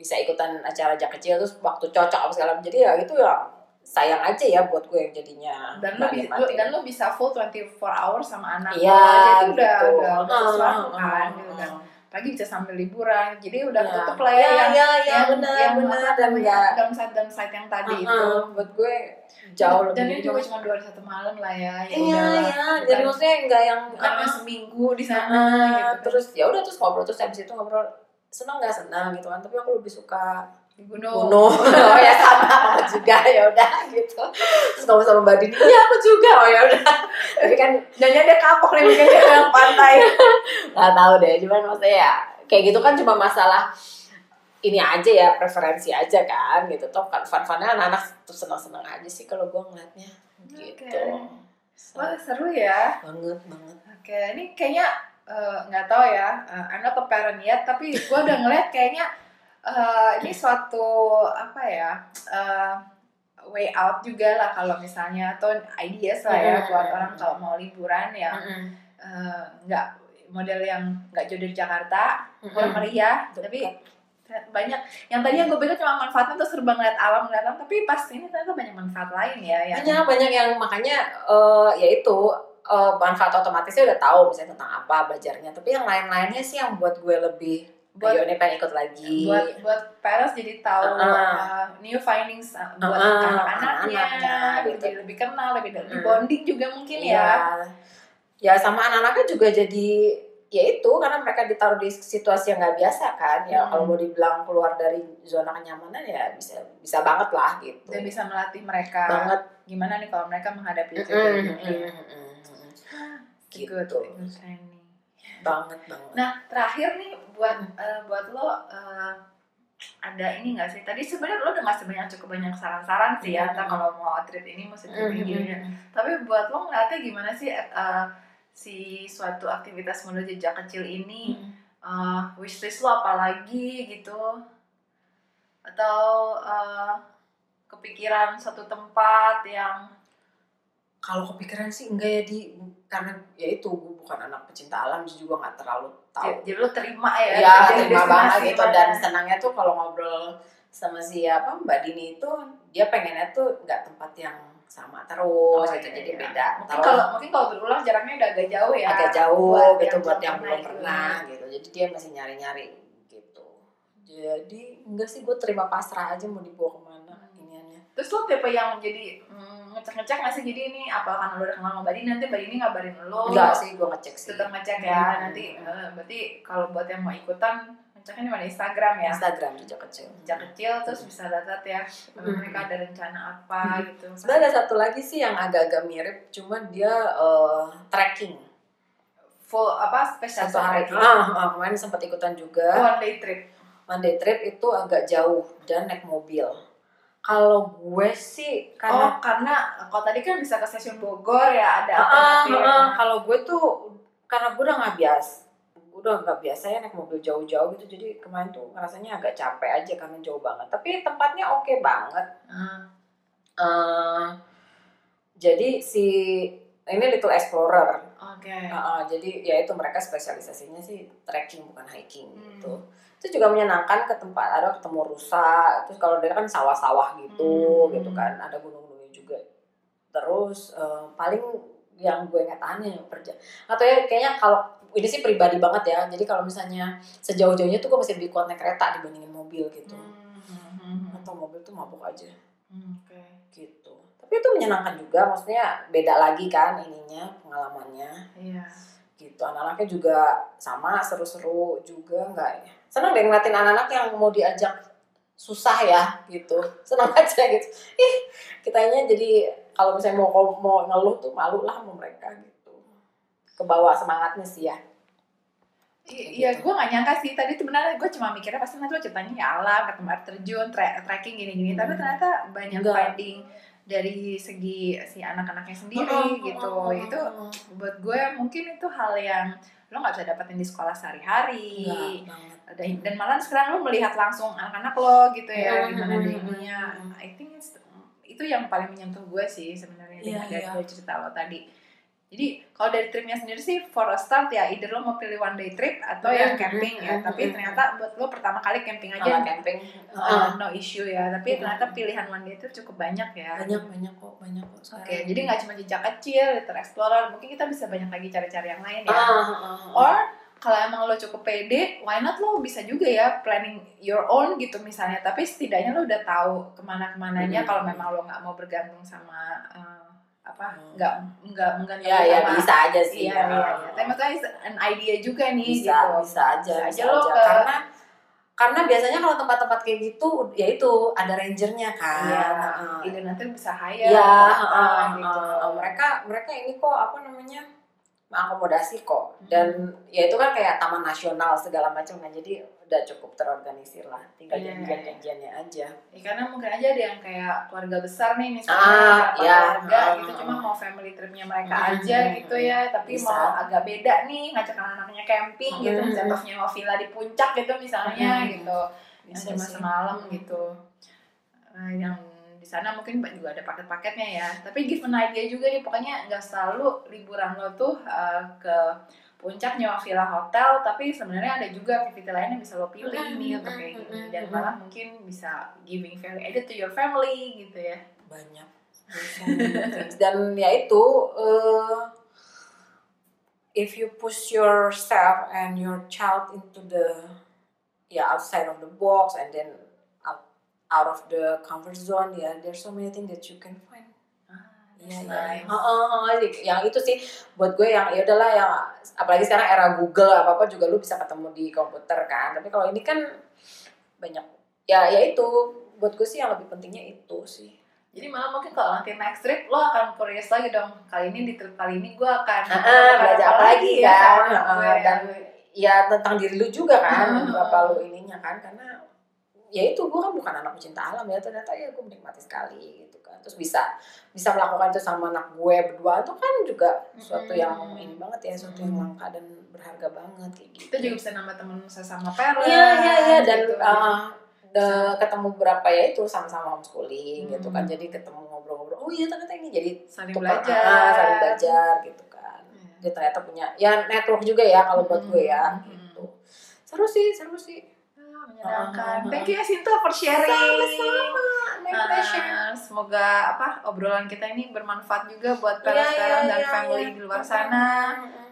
bisa ikutan acara jak kecil terus waktu cocok apa segala jadi ya itu ya sayang aja ya buat gue yang jadinya Dan lo, bisa, dan lo bisa full 24 hours sama anak lo iya aja itu udah gitu. udah, udah sesuatu Mm, kan mm, gitu kan. Lagi bisa sambil liburan. Jadi udah Iya. tutup lah ya, Iya, yang iya, iya, yang, benar, yang benar. Dan nggak- downside downside yang tadi Uh-uh, itu. buat gue jauh dan lebih ini juga cuma dua hari satu malam lah ya. ya iya iya Bukan- jadi maksudnya enggak yang bukan yang seminggu di sana Nah, gitu. terus ya udah terus ngobrol terus habis itu ngobrol senang nggak senang gitu kan tapi aku lebih suka gunung. gunung oh ya sama mama juga ya udah gitu. Terus ngomong sama mbak Dini iya aku juga. Oh ya udah. Tapi kan Jangan dia kapok nih mungkin dia yang pantai. nggak tahu deh cuman maksudnya ya kayak gitu kan cuma masalah ini aja ya preferensi aja kan gitu. Toh kan fun funnya anak-anak tuh senang senang aja sih kalau gue ngeliatnya gitu. Wah seru ya. banget banget. Oke, ini kayaknya eh, nggak tahu ya. eh, I'm not a parent yet, tapi gue udah ngeliat kayaknya eh, ini suatu apa ya eh, way out juga lah kalau misalnya atau ideas lah ya buat orang kalau mau liburan ya. Nggak model yang nggak jauh dari Jakarta, kurang meriah, tapi banyak. Yang tadi yang gue pikir cuma manfaatnya tuh serba ngeliat alam ngeliat alam tapi pas ini ternyata banyak manfaat lain ya yang banyak banyak yang makanya eh, ya eh, manfaat otomatisnya udah tahu misalnya tentang apa belajarnya tapi yang lain-lainnya sih yang buat gue lebih Buat- ayo nih pengen ikut lagi buat buat parents jadi tahu Uh-uh. uh, new findings uh, buat Uh-uh, anak-anaknya anak-anaknya, gitu. jadi lebih kenal lebih lebih Mm. bonding juga mungkin Iya. ya ya sama anak-anaknya juga jadi ya itu karena mereka ditaruh di situasi yang nggak biasa kan ya Hmm. kalau mau dibilang keluar dari zona kenyamanan ya bisa bisa banget lah gitu dan bisa melatih mereka banget gimana nih kalau mereka menghadapi itu Mm-mm, gitu. Good gitu training. banget banget Nah terakhir nih buat eh, buat lo eh, ada ini nggak sih? Tadi sebenarnya lo udah ngasih banyak cukup banyak saran-saran sih ya, Hmm. entah kalau mau atlet ini mau Mm-mm, training gini. Tapi buat lo ngeliatnya gimana sih eh, si suatu aktivitas menuju jejak kecil ini? mm-mm. uh, wishlist lo apa lagi gitu atau uh, kepikiran satu tempat yang kalau kepikiran sih enggak ya di karena ya itu gue bukan anak pecinta alam jadi juga nggak terlalu tahu. Jadi lo terima ya? Ya terima banget gitu dan senangnya tuh kalau ngobrol sama siapa mbak Dini itu dia pengennya tuh nggak tempat yang sama terus Oh, gitu iya, jadi iya. beda. Mungkin kalau mungkin kalau berulang jaraknya udah agak jauh ya agak jauh buat gitu yang buat belum yang pernah belum itu. pernah gitu jadi dia masih nyari nyari gitu. Jadi enggak sih gue terima pasrah aja mau dibawa ke mana terus lo tipe yang jadi mm, ngecek-ngecek nggak sih? Jadi ini apa karena lo udah kenal sama Badi nanti Badi ini ngabarin lo. Enggak sih gue ngecek sih. Tetap ngecek ya Hmm. nanti eh, berarti kalau buat yang mau ikutan ngeceknya di mana? Instagram ya? Instagram jejak kecil. Sejak kecil terus bisa lihat ya Hmm. mereka ada rencana apa gitu. Sebenarnya ada satu lagi sih yang agak-agak mirip, cuma dia eh, trekking. full apa spesial satu hari. ah, ah, kemarin sempat ikutan juga. One day trip. One day trip itu agak jauh dan naik mobil kalau gue sih karena oh. karena kalau tadi kan bisa ke stasiun Bogor ya ada ah, alternatif. ah, kalau gue tuh karena gue udah nggak biasa gue udah nggak biasa ya naik mobil jauh-jauh gitu jadi kemarin tuh rasanya agak capek aja karena jauh banget. Tapi tempatnya oke banget. Ah, Eh, jadi si ini Little Explorer. Oke. Ah, ah, jadi ya itu mereka spesialisasinya sih trekking bukan hiking Hmm. gitu. Itu juga menyenangkan ke tempat ada ketemu rusa terus kalau dia kan sawah-sawah gitu Hmm. gitu kan. Ada gunung-gunungnya juga. Terus eh, paling yang gue nggak tahan ya perja atau ya kayaknya kalau ini sih pribadi banget ya. Jadi kalau misalnya sejauh-jauhnya tuh gue masih lebih kuat naik kereta dibandingin mobil gitu. Hmm, hmm, hmm, atau mobil tuh mabuk aja. Hmm, oke. gitu tapi itu menyenangkan juga maksudnya beda lagi kan ininya pengalamannya iya gitu anak-anaknya juga sama seru-seru juga enggak ya senang deh ngeliatin anak-anak yang mau diajak susah ya gitu senang aja gitu ih kitanya jadi kalau misalnya mau mau ngeluh tuh malu lah sama mereka gitu kebawa semangatnya sih ya Iya, gue gak nyangka sih. Tadi tuh benar, gue cuma mikirnya pasti nanti lo ceritanya ya alam, ketemu air terjun, tra- trekking gini-gini. Tapi Hmm. ternyata banyak Enggak. finding dari segi si anak-anaknya sendiri Heeh, gitu. heeh, Itu heeh. buat gue mungkin itu hal yang lo nggak bisa dapetin di sekolah sehari-hari. Dan, dan malah sekarang lo melihat langsung anak-anak lo gitu ya, gimana hmm. I think it's- itu yang paling menyentuh gue sih sebenarnya Iya, dengan dari iya. dari cerita lo tadi. Jadi kalau dari tripnya sendiri sih for a start ya either lo mau pilih one day trip atau yang Hmm, camping ya. Tapi hmm. ternyata buat lo pertama kali camping aja camping uh, no issue ya. Tapi Hmm. ternyata pilihan one day trip cukup banyak ya. banyak banyak kok banyak kok. Oke, jadi nggak cuma jejak kecil, Little Explorer, mungkin kita bisa banyak lagi cari-cari yang lain ya. ah, ah, ah. Or kalau emang lo cukup pede, why not lo bisa juga ya planning your own gitu misalnya. Tapi setidaknya lo udah tahu ke mana-kemananya Hmm. kalau memang lo nggak mau bergantung sama uh, apa Hmm. nggak nggak menggantungkan ya ya sama bisa aja sih Iya, iya, iya. Tapi maksudnya it's an idea juga nih bisa gitu. bisa aja Bisa bisa aja lo aja. ke- karena karena biasanya kalau tempat-tempat kayak gitu ya itu ada rangernya kan Iya, Heeh. ide nanti bisa hire Iya, atau apa heeh, gitu. heeh. mereka mereka ini kok apa namanya mengakomodasi kok dan ya itu kan kayak taman nasional segala macam kan jadi udah cukup terorganisir lah tinggal Iya. janjian-janjiannya aja Ya, karena mungkin aja ada yang kayak keluarga besar nih Ah, misalnya berapa iya. keluarga Ah, gitu ah, cuma ah. mau family tripnya mereka Hmm, aja hmm, gitu hmm. ya tapi Bisa. mau agak beda nih ngajak anak-anaknya camping gitu Hmm, hmm. nyewa villa di puncak gitu misalnya Hmm, gitu Bisa cuma sih. semalam Hmm. gitu Nah, yang di sana mungkin juga ada paket-paketnya ya. Tapi give an idea juga nih pokoknya nggak selalu liburan lo tuh uh, ke puncak nyewa villa hotel tapi sebenarnya ada juga activity lain yang bisa lo pilih Hmm, nih untuk hmm, kayak gini. hmm, dan hmm. malah mungkin bisa giving value added to your family gitu ya. Banyak. Dan ya itu eh, if you push yourself and your child into the ya outside of the box and then out, of the comfort zone ya there's so many things that you can find Iya, iya. nice. Heeh, heeh. yang itu sih buat gue yang ya udahlah yang apalagi sekarang era Google apa apa juga lu bisa ketemu di komputer kan. Tapi kalau ini kan banyak ya ya itu buat gue sih yang lebih pentingnya itu sih. Jadi malah mungkin kalau nanti next trip lo akan curious lagi dong. Kali ini di trip kali ini gue akan Ah, melakukan belajar apa lagi ya kan? Ah, gue. dan ya tentang diri lu juga kan Hmm. berapa lu ininya kan karena ya itu gue kan bukan anak pecinta alam ya ternyata ya gue menikmati sekali gitu kan terus bisa bisa melakukan itu sama anak gue berdua itu kan juga suatu Hmm. yang ini banget ya suatu yang langka dan berharga banget kayak gitu kita juga bisa nambah temen sesama parent. iya iya iya dan gitu. uh, de- ketemu berapa ya itu sama-sama homeschooling gitu kan Hmm. jadi ketemu ngobrol-ngobrol oh iya ternyata ini jadi saling belajar. ah, saling belajar gitu kan Iya. dia ternyata punya ya network juga ya kalau buat gue ya Hmm. gitu seru sih seru sih menyenangkan. Thank you ya Sinta for sharing. sama-sama pleasure semoga apa obrolan kita ini bermanfaat juga buat Iya, parents-parents iya, dan iya, family iya. di luar sana.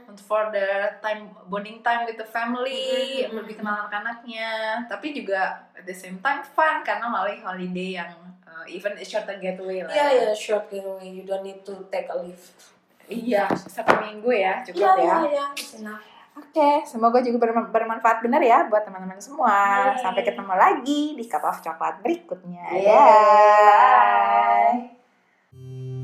Untuk for the time bonding time with the family, Mm-mm, lebih kenal anak-anaknya, tapi juga at the same time fun karena malah holiday yang uh, even a short getaway lah. Iya ya. ya short getaway you don't need to take a leave Iya, satu minggu ya cukup iya ya. iya iya it's Oke, semoga juga berma- bermanfaat benar ya buat teman-teman semua. Yeay. Sampai ketemu lagi di Cup of Coklat berikutnya. Yeah. Bye.